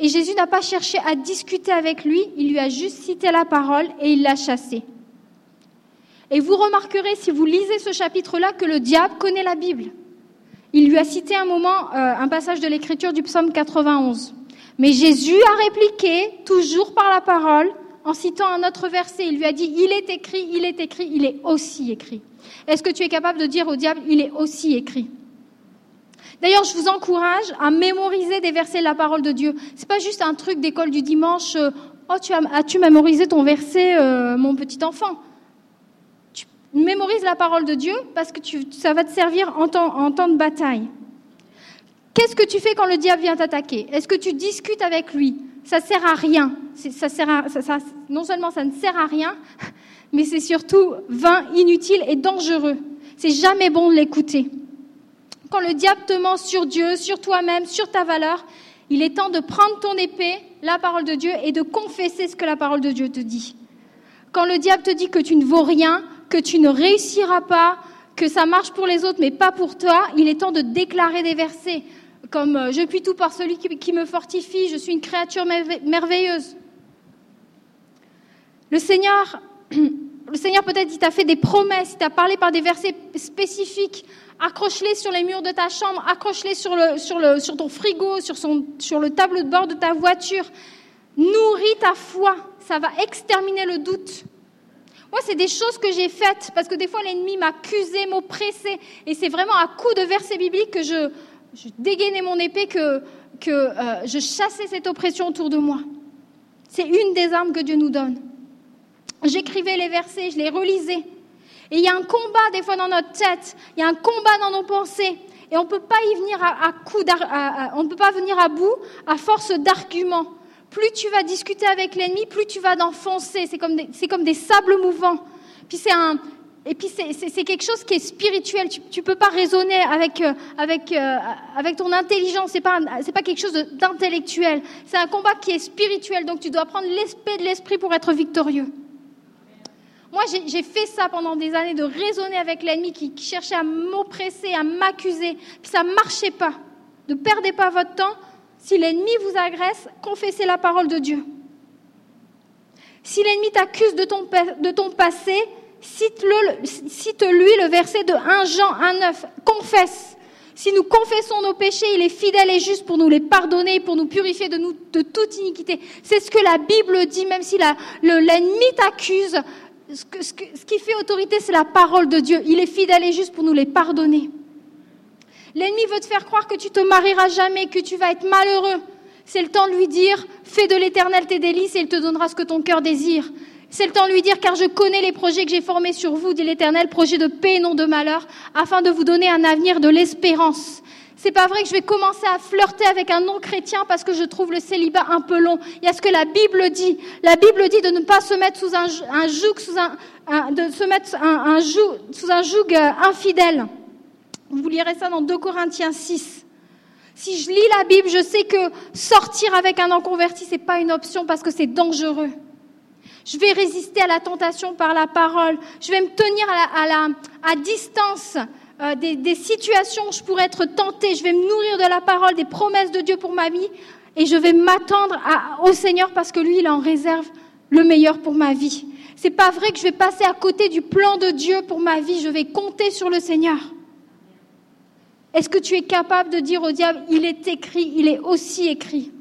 Et Jésus n'a pas cherché à discuter avec lui, il lui a juste cité la parole et il l'a chassé. Et vous remarquerez, si vous lisez ce chapitre-là, que le diable connaît la Bible. Il lui a cité un moment, euh, un passage de l'écriture du psaume 91. Mais Jésus a répliqué, toujours par la parole, en citant un autre verset. Il lui a dit, il est écrit, il est écrit, il est aussi écrit. Est-ce que tu es capable de dire au diable, il est aussi écrit? D'ailleurs, je vous encourage à mémoriser des versets de la parole de Dieu. C'est pas juste un truc d'école du dimanche. Euh, oh, tu as-tu mémorisé ton verset, euh, mon petit enfant? Tu mémorises la parole de Dieu parce que ça va te servir en temps de bataille. Qu'est-ce que tu fais quand le diable vient t'attaquer? Est-ce que tu discutes avec lui? Ça sert à rien. Non seulement ça ne sert à rien, mais c'est surtout vain, inutile et dangereux. C'est jamais bon de l'écouter. Quand le diable te ment sur Dieu, sur toi-même, sur ta valeur, il est temps de prendre ton épée, la parole de Dieu, et de confesser ce que la parole de Dieu te dit. Quand le diable te dit que tu ne vaux rien, que tu ne réussiras pas, que ça marche pour les autres mais pas pour toi, il est temps de déclarer des versets comme euh, je puis tout par celui qui me fortifie, je suis une créature merveilleuse. Le Seigneur, le Seigneur peut-être il t'a fait des promesses, il t'a parlé par des versets spécifiques. Accroche-les sur les murs de ta chambre, accroche-les sur, ton frigo, sur, sur le tableau de bord de ta voiture. Nourris ta foi, ça va exterminer le doute. Moi, c'est des choses que j'ai faites parce que des fois l'ennemi m'accusait, m'oppressait. Et c'est vraiment à coup de versets bibliques que je, je dégainais mon épée, que, que euh, je chassais cette oppression autour de moi. C'est une des armes que Dieu nous donne. J'écrivais les versets, je les relisais. Et il y a un combat des fois dans notre tête, il y a un combat dans nos pensées. Et on ne peut pas y venir à, coup on ne peut pas venir à bout à force d'arguments. Plus tu vas discuter avec l'ennemi, plus tu vas d'enfoncer. C'est comme c'est comme des sables mouvants. Puis c'est un, et puis c'est quelque chose qui est spirituel. Tu ne peux pas raisonner avec, euh, avec, euh, avec ton intelligence. Ce n'est pas, pas quelque chose d'intellectuel. C'est un combat qui est spirituel. Donc tu dois prendre l'esprit de l'esprit pour être victorieux. Moi, j'ai fait ça pendant des années, de raisonner avec l'ennemi qui, cherchait à m'oppresser, à m'accuser. Puis ça ne marchait pas. Ne perdez pas votre temps. Si l'ennemi vous agresse, confessez la parole de Dieu. Si l'ennemi t'accuse de ton, de ton passé, cite-lui le verset de 1 Jean 1,9. Confesse. Si nous confessons nos péchés, il est fidèle et juste pour nous les pardonner, pour nous purifier de, nous, de toute iniquité. C'est ce que la Bible dit, même si l'ennemi t'accuse. Ce, ce, ce qui fait autorité, c'est la parole de Dieu. Il est fidèle et juste pour nous les pardonner. L'ennemi veut te faire croire que tu te marieras jamais, que tu vas être malheureux. C'est le temps de lui dire, fais de l'éternel tes délices et il te donnera ce que ton cœur désire. C'est le temps de lui dire, car je connais les projets que j'ai formés sur vous, dit l'Éternel, projets de paix et non de malheur, afin de vous donner un avenir de l'espérance. C'est pas vrai que je vais commencer à flirter avec un non-chrétien parce que je trouve le célibat un peu long. Il y a ce que la Bible dit. La Bible dit de ne pas se mettre sous un, joug, sous un, de se mettre un, joug, sous un joug euh, infidèle. Vous lirez ça dans 2 Corinthiens 6. Si je lis la Bible, je sais que sortir avec un non-converti, c'est pas une option parce que c'est dangereux. Je vais résister à la tentation par la parole. Je vais me tenir à, distance euh, des, situations où je pourrais être tentée. Je vais me nourrir de la parole, des promesses de Dieu pour ma vie. Et je vais m'attendre au Seigneur parce que lui, il en réserve le meilleur pour ma vie. C'est pas vrai que je vais passer à côté du plan de Dieu pour ma vie. Je vais compter sur le Seigneur. Est-ce que tu es capable de dire au diable, il est écrit, il est aussi écrit?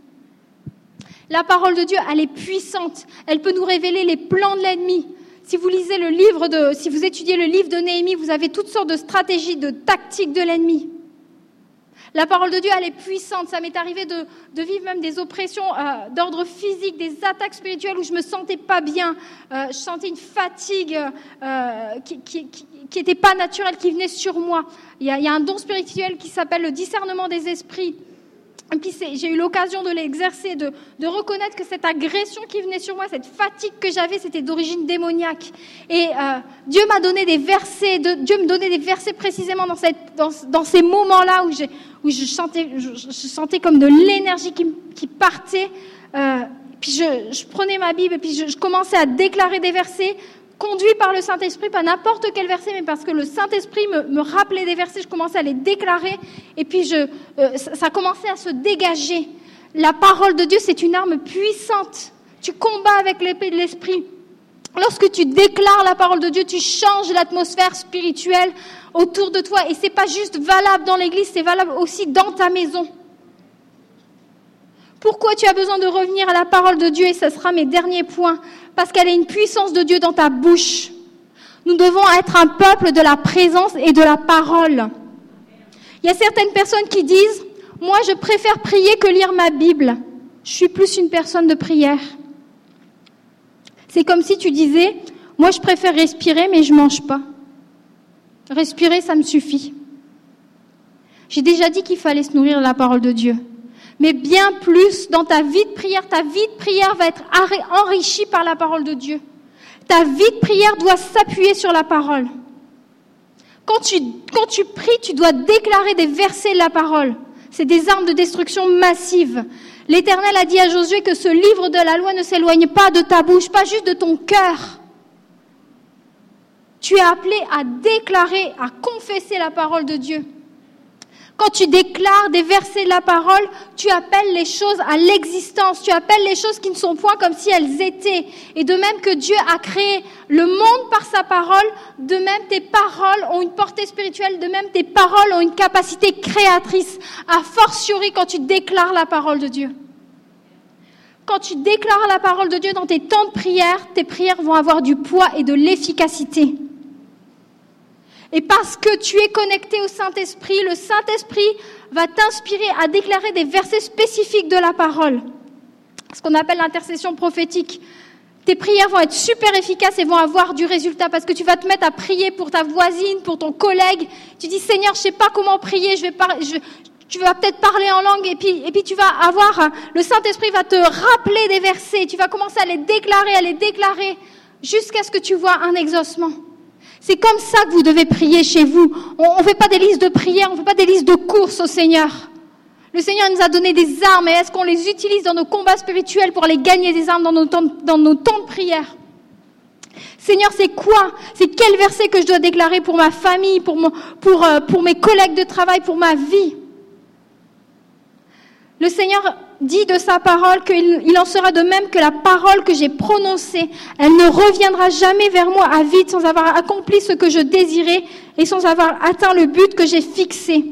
La parole de Dieu, elle est puissante. Elle peut nous révéler les plans de l'ennemi. Si vous lisez le livre de, si vous étudiez le livre de Néhémie, vous avez toutes sortes de stratégies, de tactiques de l'ennemi. La parole de Dieu, elle est puissante. Ça m'est arrivé de, vivre même des oppressions euh, d'ordre physique, des attaques spirituelles où je me sentais pas bien. Euh, je sentais une fatigue euh, qui n'était pas naturelle, qui venait sur moi. Il y a, il y a un don spirituel qui s'appelle le discernement des esprits. Et puis j'ai eu l'occasion de l'exercer, de, reconnaître que cette agression qui venait sur moi, cette fatigue que j'avais, c'était d'origine démoniaque. Et euh, Dieu m'a donné des versets, Dieu me donnait des versets précisément dans, ces moments-là où, où je, sentais, je, sentais comme de l'énergie qui, partait. Euh, puis je, prenais ma Bible et puis je commençais à déclarer des versets conduit par le Saint-Esprit, pas n'importe quel verset, mais parce que le Saint-Esprit me, rappelait des versets, je commençais à les déclarer, et puis euh, ça commençait à se dégager. La parole de Dieu, c'est une arme puissante. Tu combats avec l'épée de l'Esprit. Lorsque tu déclares la parole de Dieu, tu changes l'atmosphère spirituelle autour de toi. Et c'est pas juste valable dans l'église, c'est valable aussi dans ta maison. Pourquoi tu as besoin de revenir à la parole de Dieu Et ce sera mes derniers points? Parce qu'elle a une puissance de Dieu dans ta bouche. Nous devons être un peuple de la présence et de la parole. Il y a certaines personnes qui disent, moi je préfère prier que lire ma Bible. Je suis plus une personne de prière. C'est comme si tu disais, moi je préfère respirer mais je mange pas. Respirer, ça me suffit. J'ai déjà dit qu'il fallait se nourrir de la parole de Dieu mais bien plus dans ta vie de prière. Ta vie de prière va être enrichie par la parole de Dieu. Ta vie de prière doit s'appuyer sur la parole. Quand tu, pries, tu dois déclarer des versets de la parole. C'est des armes de destruction massive. L'Éternel a dit à Josué que ce livre de la loi ne s'éloigne pas de ta bouche, pas juste de ton cœur. Tu es appelé à déclarer, à confesser la parole de Dieu. Quand tu déclares des versets de la parole, tu appelles les choses à l'existence, tu appelles les choses qui ne sont point comme si elles étaient. Et de même que Dieu a créé le monde par sa parole, de même tes paroles ont une portée spirituelle, de même tes paroles ont une capacité créatrice, a fortiori quand tu déclares la parole de Dieu. Quand tu déclares la parole de Dieu dans tes temps de prière, tes prières vont avoir du poids et de l'efficacité. Et parce que tu es connecté au Saint-Esprit, le Saint-Esprit va t'inspirer à déclarer des versets spécifiques de la parole. Ce qu'on appelle l'intercession prophétique. Tes prières vont être super efficaces et vont avoir du résultat parce que tu vas te mettre à prier pour ta voisine, pour ton collègue. Tu dis Seigneur, je sais pas comment prier, je vais je, tu vas peut-être parler en langue et puis, et puis tu vas avoir, le Saint-Esprit va te rappeler des versets, tu vas commencer à les déclarer, à les déclarer jusqu'à ce que tu vois un exaucement. C'est comme ça que vous devez prier chez vous. On ne fait pas des listes de prières, on ne fait pas des listes de courses au Seigneur. Le Seigneur nous a donné des armes et est-ce qu'on les utilise dans nos combats spirituels pour aller gagner des armes dans nos temps, dans nos temps de prière? Seigneur, c'est quoi? C'est quel verset que je dois déclarer pour ma famille, pour, pour, euh, pour mes collègues de travail, pour ma vie? Le Seigneur dit de sa parole qu'il en sera de même que la parole que j'ai prononcée, elle ne reviendra jamais vers moi à vide sans avoir accompli ce que je désirais et sans avoir atteint le but que j'ai fixé.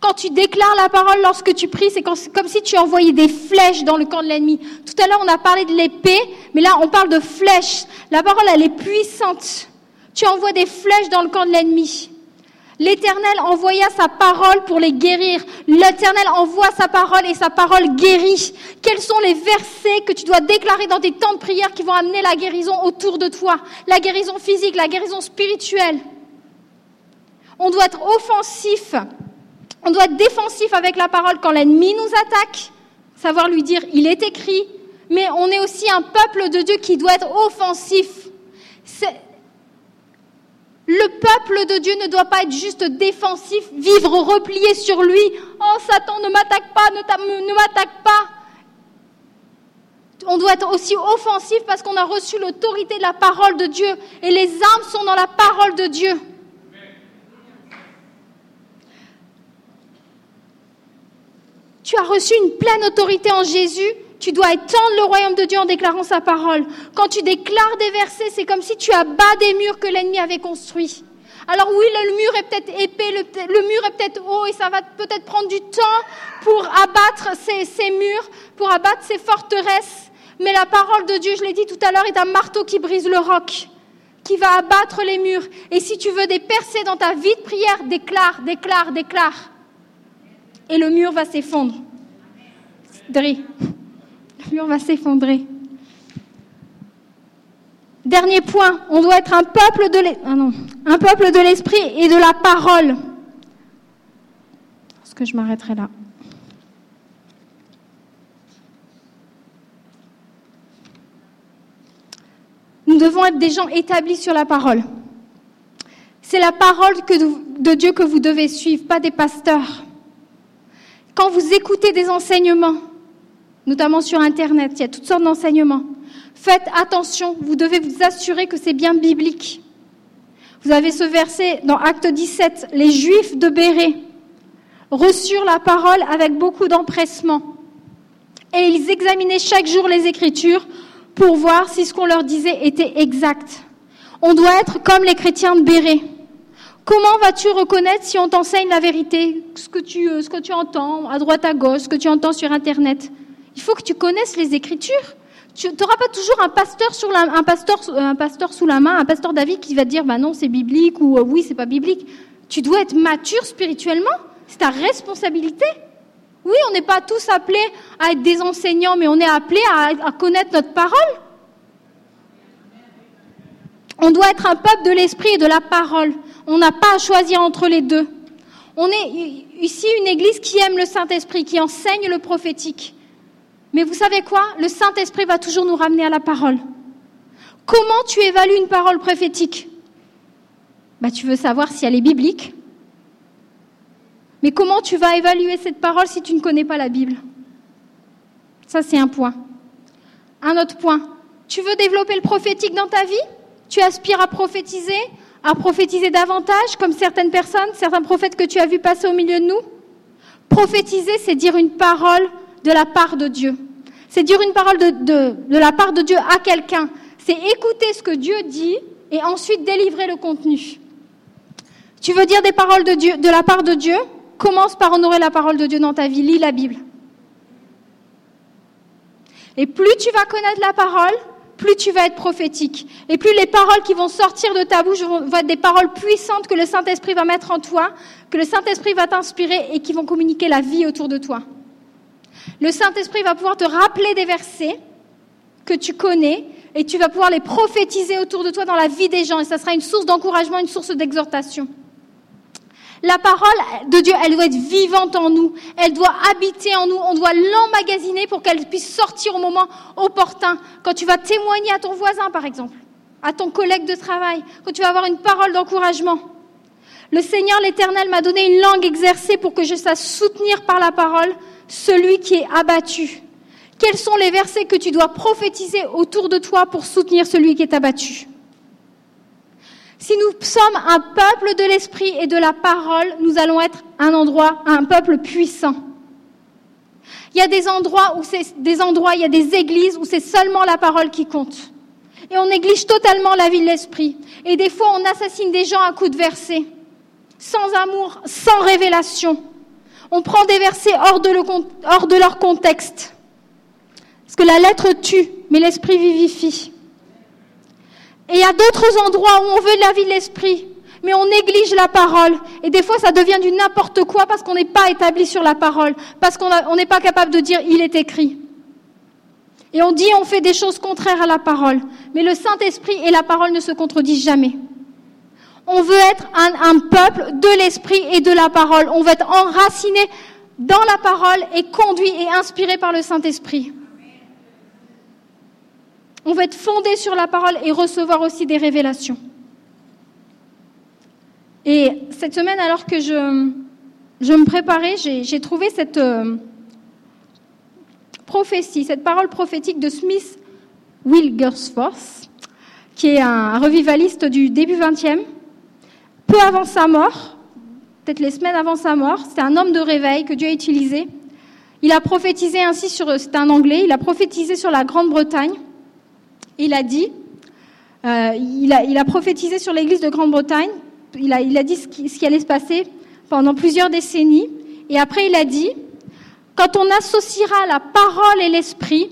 Quand tu déclares la parole lorsque tu pries, c'est comme si tu envoyais des flèches dans le camp de l'ennemi. Tout à l'heure, on a parlé de l'épée, mais là, on parle de flèches. La parole, elle est puissante. Tu envoies des flèches dans le camp de l'ennemi. L'Éternel envoya sa parole pour les guérir. L'Éternel envoie sa parole et sa parole guérit. Quels sont les versets que tu dois déclarer dans tes temps de prière qui vont amener la guérison autour de toi? La guérison physique, la guérison spirituelle. On doit être offensif. On doit être défensif avec la parole quand l'ennemi nous attaque. Savoir lui dire, il est écrit. Mais on est aussi un peuple de Dieu qui doit être offensif. Le peuple de Dieu ne doit pas être juste défensif, vivre replié sur lui. Oh Satan, ne m'attaque pas, ne m'attaque pas. On doit être aussi offensif parce qu'on a reçu l'autorité de la parole de Dieu. Et les âmes sont dans la parole de Dieu. Tu as reçu une pleine autorité en Jésus tu dois étendre le royaume de Dieu en déclarant sa parole. Quand tu déclares des versets, c'est comme si tu abats des murs que l'ennemi avait construits. Alors oui, le mur est peut-être épais, le, mur est peut-être haut et ça va peut-être prendre du temps pour abattre ces, murs, pour abattre ces forteresses. Mais la parole de Dieu, je l'ai dit tout à l'heure, est un marteau qui brise le roc, qui va abattre les murs. Et si tu veux des percées dans ta vie de prière, déclare, déclare, déclare. Et le mur va s'effondrer. Le mur va s'effondrer. Dernier point, on doit être un peuple de ah un peuple de l'esprit et de la parole. Est-ce que je m'arrêterai là? Nous devons être des gens établis sur la parole. C'est la parole de Dieu que vous devez suivre, pas des pasteurs. Quand vous écoutez des enseignements, notamment sur Internet. Il y a toutes sortes d'enseignements. Faites attention, vous devez vous assurer que c'est bien biblique. Vous avez ce verset dans Acte 17, les Juifs de Béré reçurent la parole avec beaucoup d'empressement. Et ils examinaient chaque jour les Écritures pour voir si ce qu'on leur disait était exact. On doit être comme les chrétiens de Béré. Comment vas-tu reconnaître si on t'enseigne la vérité, ce que, tu, euh, ce que tu entends à droite à gauche, ce que tu entends sur Internet il faut que tu connaisses les Écritures. Tu n'auras pas toujours un pasteur, sous la main, un pasteur David qui va te dire bah non, c'est biblique ou euh, oui, c'est pas biblique. Tu dois être mature spirituellement. C'est ta responsabilité. Oui, on n'est pas tous appelés à être des enseignants, mais on est appelés à, connaître notre parole. On doit être un peuple de l'esprit et de la parole. On n'a pas à choisir entre les deux. On est ici une église qui aime le Saint-Esprit, qui enseigne le prophétique. Mais vous savez quoi? Le Saint-Esprit va toujours nous ramener à la parole. Comment tu évalues une parole prophétique? Bah, Tu veux savoir si elle est biblique. Mais comment tu vas évaluer cette parole si tu ne connais pas la Bible? Ça, c'est un point. Un autre point. Tu veux développer le prophétique dans ta vie? Tu aspires à prophétiser À prophétiser davantage, comme certaines personnes, certains prophètes que tu as vus passer au milieu de nous? Prophétiser, c'est dire une parole de la part de Dieu. C'est dire une parole de, la part de Dieu à quelqu'un. C'est écouter ce que Dieu dit et ensuite délivrer le contenu. Tu veux dire des paroles de, Dieu, de la part de Dieu? Commence par honorer la parole de Dieu dans ta vie. Lis la Bible. Et plus tu vas connaître la parole, plus tu vas être prophétique. Et plus les paroles qui vont sortir de ta bouche vont être des paroles puissantes que le Saint-Esprit va mettre en toi, que le Saint-Esprit va t'inspirer et qui vont communiquer la vie autour de toi. Le Saint-Esprit va pouvoir te rappeler des versets que tu connais et tu vas pouvoir les prophétiser autour de toi dans la vie des gens et ça sera une source d'encouragement, une source d'exhortation. La parole de Dieu, elle doit être vivante en nous, elle doit habiter en nous, on doit l'emmagasiner pour qu'elle puisse sortir au moment opportun. Quand tu vas témoigner à ton voisin, par exemple, à ton collègue de travail, quand tu vas avoir une parole d'encouragement. Le Seigneur l'Éternel m'a donné une langue exercée pour que je sache soutenir par la parole celui qui est abattu. Quels sont les versets que tu dois prophétiser autour de toi pour soutenir celui qui est abattu? Si nous sommes un peuple de l'esprit et de la parole, nous allons être un endroit, un peuple puissant. Il y a des endroits où c'est des endroits, il y a des églises où c'est seulement la parole qui compte. Et on néglige totalement la vie de l'esprit. Et des fois, on assassine des gens à coups de versets, sans amour, sans révélation. On prend des versets hors de, de leur contexte. Parce que la lettre tue, mais l'esprit vivifie. Et il y a d'autres endroits où on veut la vie de l'esprit, mais on néglige la parole. Et des fois, ça devient du n'importe quoi parce qu'on n'est pas établi sur la parole, parce qu'on n'est pas capable de dire il est écrit. Et on dit on fait des choses contraires à la parole. Mais le Saint-Esprit et la parole ne se contredisent jamais. On veut être un, peuple de l'Esprit et de la parole. On veut être enraciné dans la parole et conduit et inspiré par le Saint-Esprit. On va être fondé sur la parole et recevoir aussi des révélations. Et cette semaine, alors que je, me préparais, j'ai trouvé cette euh, prophétie, cette parole prophétique de Smith Wilgersforth, qui est un revivaliste du début 20e. Peu avant sa mort, peut-être les semaines avant sa mort, c'était un homme de réveil que Dieu a utilisé. Il a prophétisé ainsi sur, c'est un anglais, il a prophétisé sur la Grande-Bretagne. Il a dit, euh, il, a, prophétisé sur l'Église de Grande-Bretagne, il a, il a dit ce qui, ce qui allait se passer pendant plusieurs décennies, et après il a dit, quand on associera la parole et l'esprit,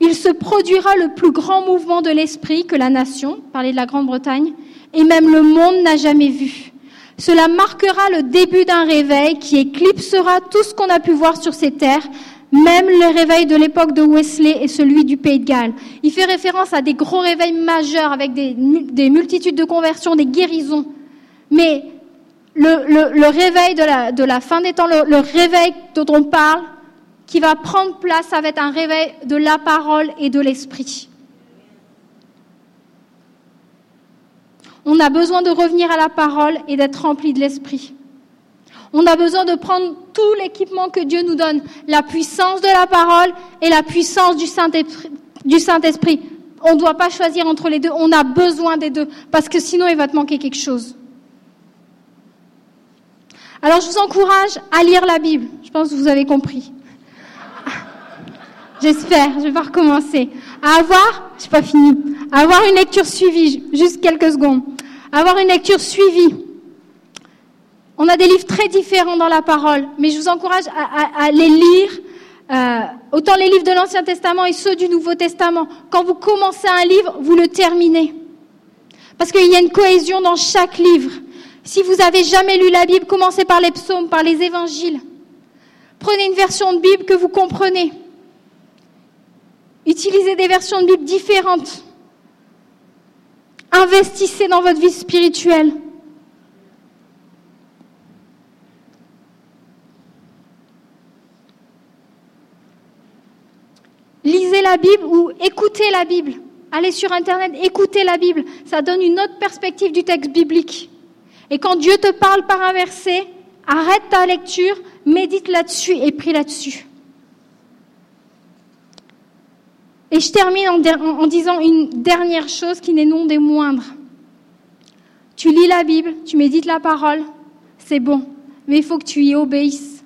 il se produira le plus grand mouvement de l'esprit que la nation, parler de la Grande-Bretagne, et même le monde n'a jamais vu. Cela marquera le début d'un réveil qui éclipsera tout ce qu'on a pu voir sur ces terres, même le réveil de l'époque de Wesley et celui du Pays de Galles. Il fait référence à des gros réveils majeurs avec des, multitudes de conversions, des guérisons. Mais le, réveil de la, fin des temps, le, réveil dont on parle, qui va prendre place, être un réveil de la parole et de l'esprit. On a besoin de revenir à la parole et d'être rempli de l'esprit. On a besoin de prendre tout l'équipement que Dieu nous donne, la puissance de la parole et la puissance du Saint-Esprit. on ne doit pas choisir entre les deux, on a besoin des deux, parce que sinon il va te manquer quelque chose. Alors je vous encourage à lire la Bible. Je pense que vous avez compris. J'espère, je vais recommencer. À avoir, je pas fini, à avoir une lecture suivie, juste quelques secondes. À avoir une lecture suivie on a des livres très différents dans la parole, mais je vous encourage à, les lire, euh, autant les livres de l'Ancien Testament et ceux du Nouveau Testament. Quand vous commencez un livre, vous le terminez. Parce qu'il y a une cohésion dans chaque livre. Si vous n'avez jamais lu la Bible, commencez par les psaumes, par les évangiles. Prenez une version de Bible que vous comprenez. Utilisez des versions de Bible différentes. Investissez dans votre vie spirituelle. lisez la Bible ou écoutez la Bible. Allez sur Internet, écoutez la Bible. Ça donne une autre perspective du texte biblique. Et quand Dieu te parle par un verset, arrête ta lecture, médite là-dessus et prie là-dessus. Et je termine en, disant une dernière chose qui n'est non des moindres. Tu lis la Bible, tu médites la parole, c'est bon, mais il faut que tu y obéisses.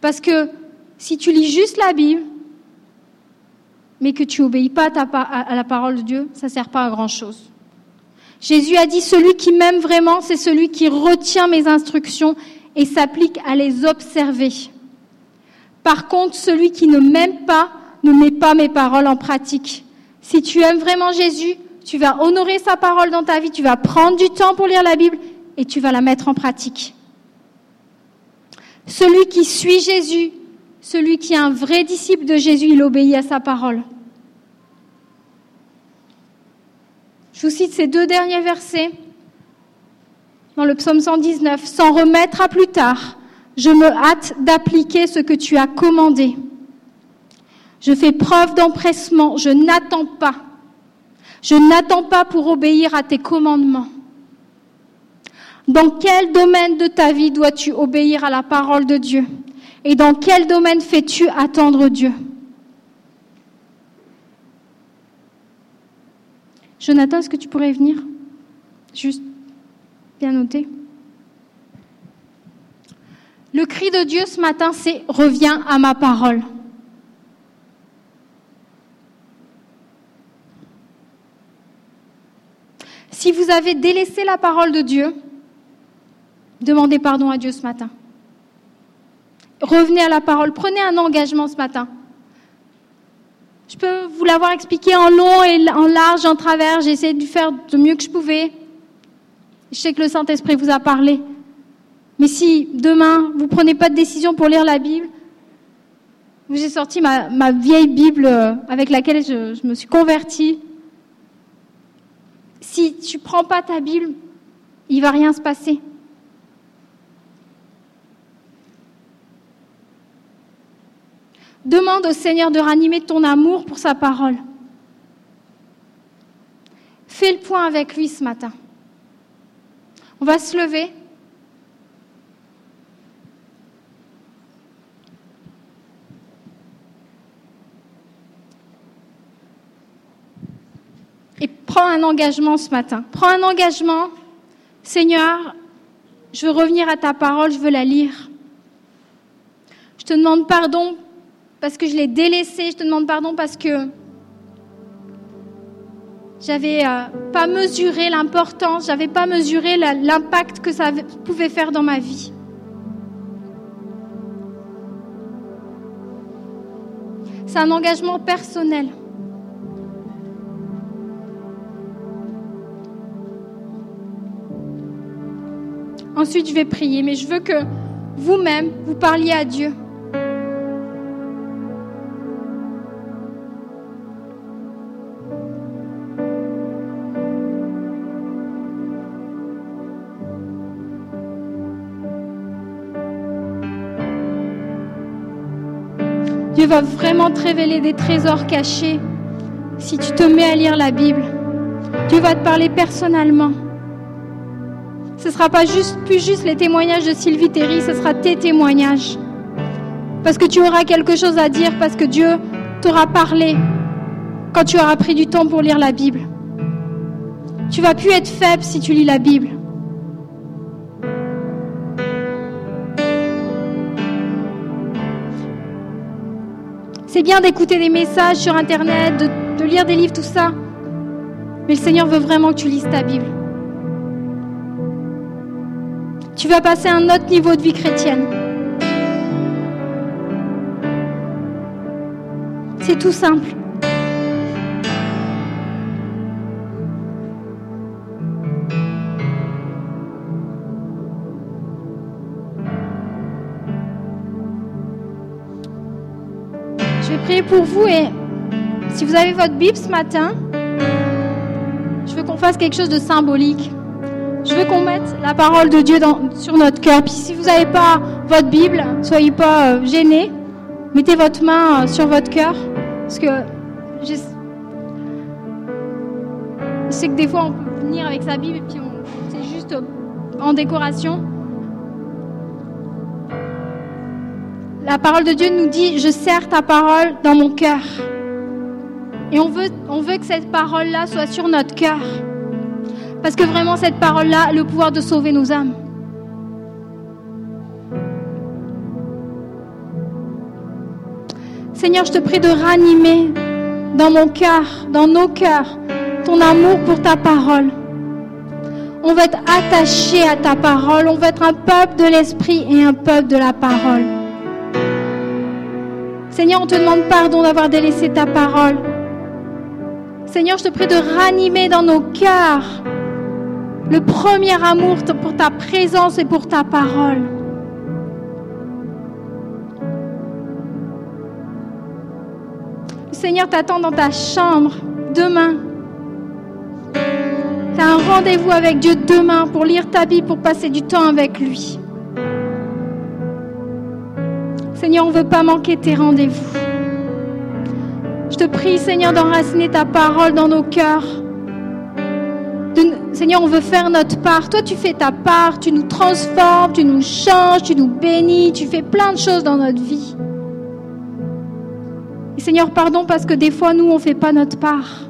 Parce que si tu lis juste la Bible, mais que tu obéis pas à, la parole de Dieu, ça ne sert pas à grand-chose. Jésus a dit, celui qui m'aime vraiment, c'est celui qui retient mes instructions et s'applique à les observer. Par contre, celui qui ne m'aime pas ne met pas mes paroles en pratique. Si tu aimes vraiment Jésus, tu vas honorer sa parole dans ta vie, tu vas prendre du temps pour lire la Bible et tu vas la mettre en pratique. Celui qui suit Jésus celui qui est un vrai disciple de Jésus, il obéit à sa parole. Je vous cite ces deux derniers versets dans le psaume 119. Sans remettre à plus tard, je me hâte d'appliquer ce que tu as commandé. Je fais preuve d'empressement, je n'attends pas. Je n'attends pas pour obéir à tes commandements. Dans quel domaine de ta vie dois-tu obéir à la parole de Dieu? Et dans quel domaine fais-tu attendre Dieu? Jonathan, est-ce que tu pourrais venir? Juste bien noter. Le cri de Dieu ce matin, c'est Reviens à ma parole. Si vous avez délaissé la parole de Dieu, demandez pardon à Dieu ce matin. Revenez à la parole, prenez un engagement ce matin. Je peux vous l'avoir expliqué en long et en large, en travers. J'ai essayé de faire du mieux que je pouvais. Je sais que le Saint-Esprit vous a parlé. Mais si demain, vous ne prenez pas de décision pour lire la Bible, j'ai sorti ma, vieille Bible euh, avec laquelle je me suis convertie si tu ne prends pas ta Bible, il va rien se passer. Demande au Seigneur de ranimer ton amour pour sa parole. Fais le point avec lui ce matin. On va se lever. Et prends un engagement ce matin. Prends un engagement. Seigneur, je veux revenir à ta parole, je veux la lire. Je te demande pardon parce que je l'ai délaissée. Je te demande pardon parce que j'avais euh, pas mesuré l'importance, j'avais pas mesuré l'impact que ça pouvait faire dans ma vie. C'est un engagement personnel. Ensuite, je vais prier, mais je veux que vous-même, vous parliez à Dieu. Dieu va vraiment te révéler des trésors cachés si tu te mets à lire la Bible. Dieu va te parler personnellement. Ce ne sera pas plus juste les témoignages de Sylvie Terry, ce sera tes témoignages. Parce que tu auras quelque chose à dire, parce que Dieu t'aura parlé quand tu auras pris du temps pour lire la Bible. Tu vas plus être faible si tu lis la Bible. C'est bien d'écouter des messages sur Internet, de, de, lire des livres, tout ça. Mais le Seigneur veut vraiment que tu lises ta Bible tu vas passer à un autre niveau de vie chrétienne. C'est tout simple. Je vais prier pour vous et si vous avez votre Bible ce matin, je veux qu'on fasse quelque chose de symbolique. Je veux qu'on mette la parole de Dieu sur notre cœur. Puis si vous n'avez pas votre Bible, soyez pas euh, gênés. Mettez votre main euh, sur votre cœur. Parce que je, sais que des fois on peut venir avec sa Bible et puis c'est juste en décoration. La parole de Dieu nous dit, je sers ta parole dans mon cœur. Et on veut, on veut que cette parole-là soit sur notre cœur. Parce que vraiment, cette parole-là a le pouvoir de sauver nos âmes. Seigneur, je te prie de ranimer dans mon cœur, dans nos cœurs, ton amour pour ta parole. On va être attaché à ta parole. On va être un peuple de l'esprit et un peuple de la parole. Seigneur, on te demande pardon d'avoir délaissé ta parole. Seigneur, je te prie de ranimer dans nos cœurs le premier amour pour ta présence et pour ta parole. Le Seigneur t'attend dans ta chambre demain. Tu as un rendez-vous avec Dieu demain pour lire ta Bible, pour passer du temps avec lui. Seigneur, on ne veut pas manquer tes rendez-vous. Je te prie, Seigneur, d'enraciner ta parole dans nos cœurs. Seigneur, on veut faire notre part. Toi, tu fais ta part, tu nous transformes, tu nous changes, tu nous bénis, tu fais plein de choses dans notre vie. Seigneur, pardon parce que des fois, nous, on ne fait pas notre part.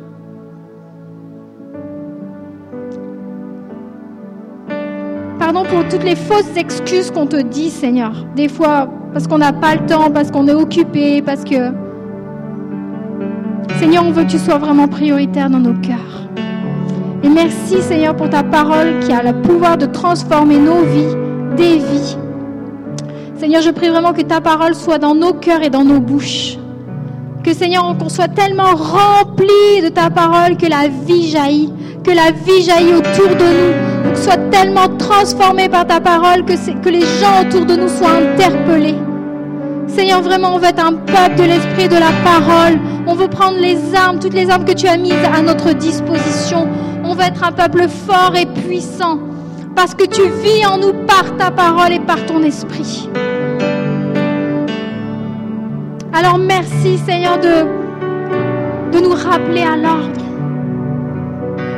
Pardon pour toutes les fausses excuses qu'on te dit, Seigneur. Des fois, parce qu'on n'a pas le temps, parce qu'on est occupé, parce que... Seigneur, on veut que tu sois vraiment prioritaire dans nos cœurs. Et merci, Seigneur, pour ta parole qui a le pouvoir de transformer nos vies, des vies. Seigneur, je prie vraiment que ta parole soit dans nos cœurs et dans nos bouches. Que Seigneur, qu'on soit tellement rempli de ta parole que la vie jaillit, que la vie jaillit autour de nous, qu'on soit tellement transformé par ta parole que, que les gens autour de nous soient interpellés. Seigneur, vraiment, on veut être un peuple de l'esprit de la parole. On veut prendre les armes, toutes les armes que tu as mises à notre disposition. Être un peuple fort et puissant parce que tu vis en nous par ta parole et par ton esprit. Alors merci Seigneur de, de nous rappeler à l'ordre.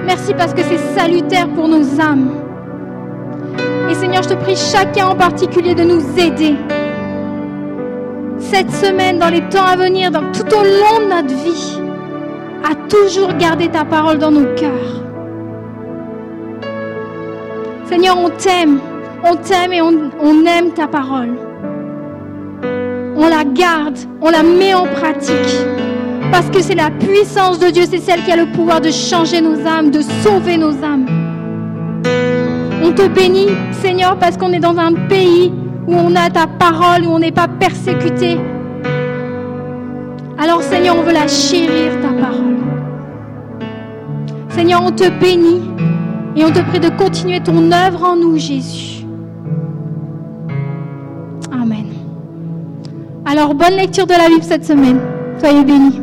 Merci parce que c'est salutaire pour nos âmes. Et Seigneur, je te prie chacun en particulier de nous aider cette semaine, dans les temps à venir, dans, tout au long de notre vie, à toujours garder ta parole dans nos cœurs. Seigneur, on t'aime, on t'aime et on, aime ta parole. On la garde, on la met en pratique. Parce que c'est la puissance de Dieu, c'est celle qui a le pouvoir de changer nos âmes, de sauver nos âmes. On te bénit, Seigneur, parce qu'on est dans un pays où on a ta parole, où on n'est pas persécuté. Alors Seigneur, on veut la chérir, ta parole. Seigneur, on te bénit et on te prie de continuer ton œuvre en nous, Jésus. Amen. Alors, bonne lecture de la Bible cette semaine. Soyez bénis.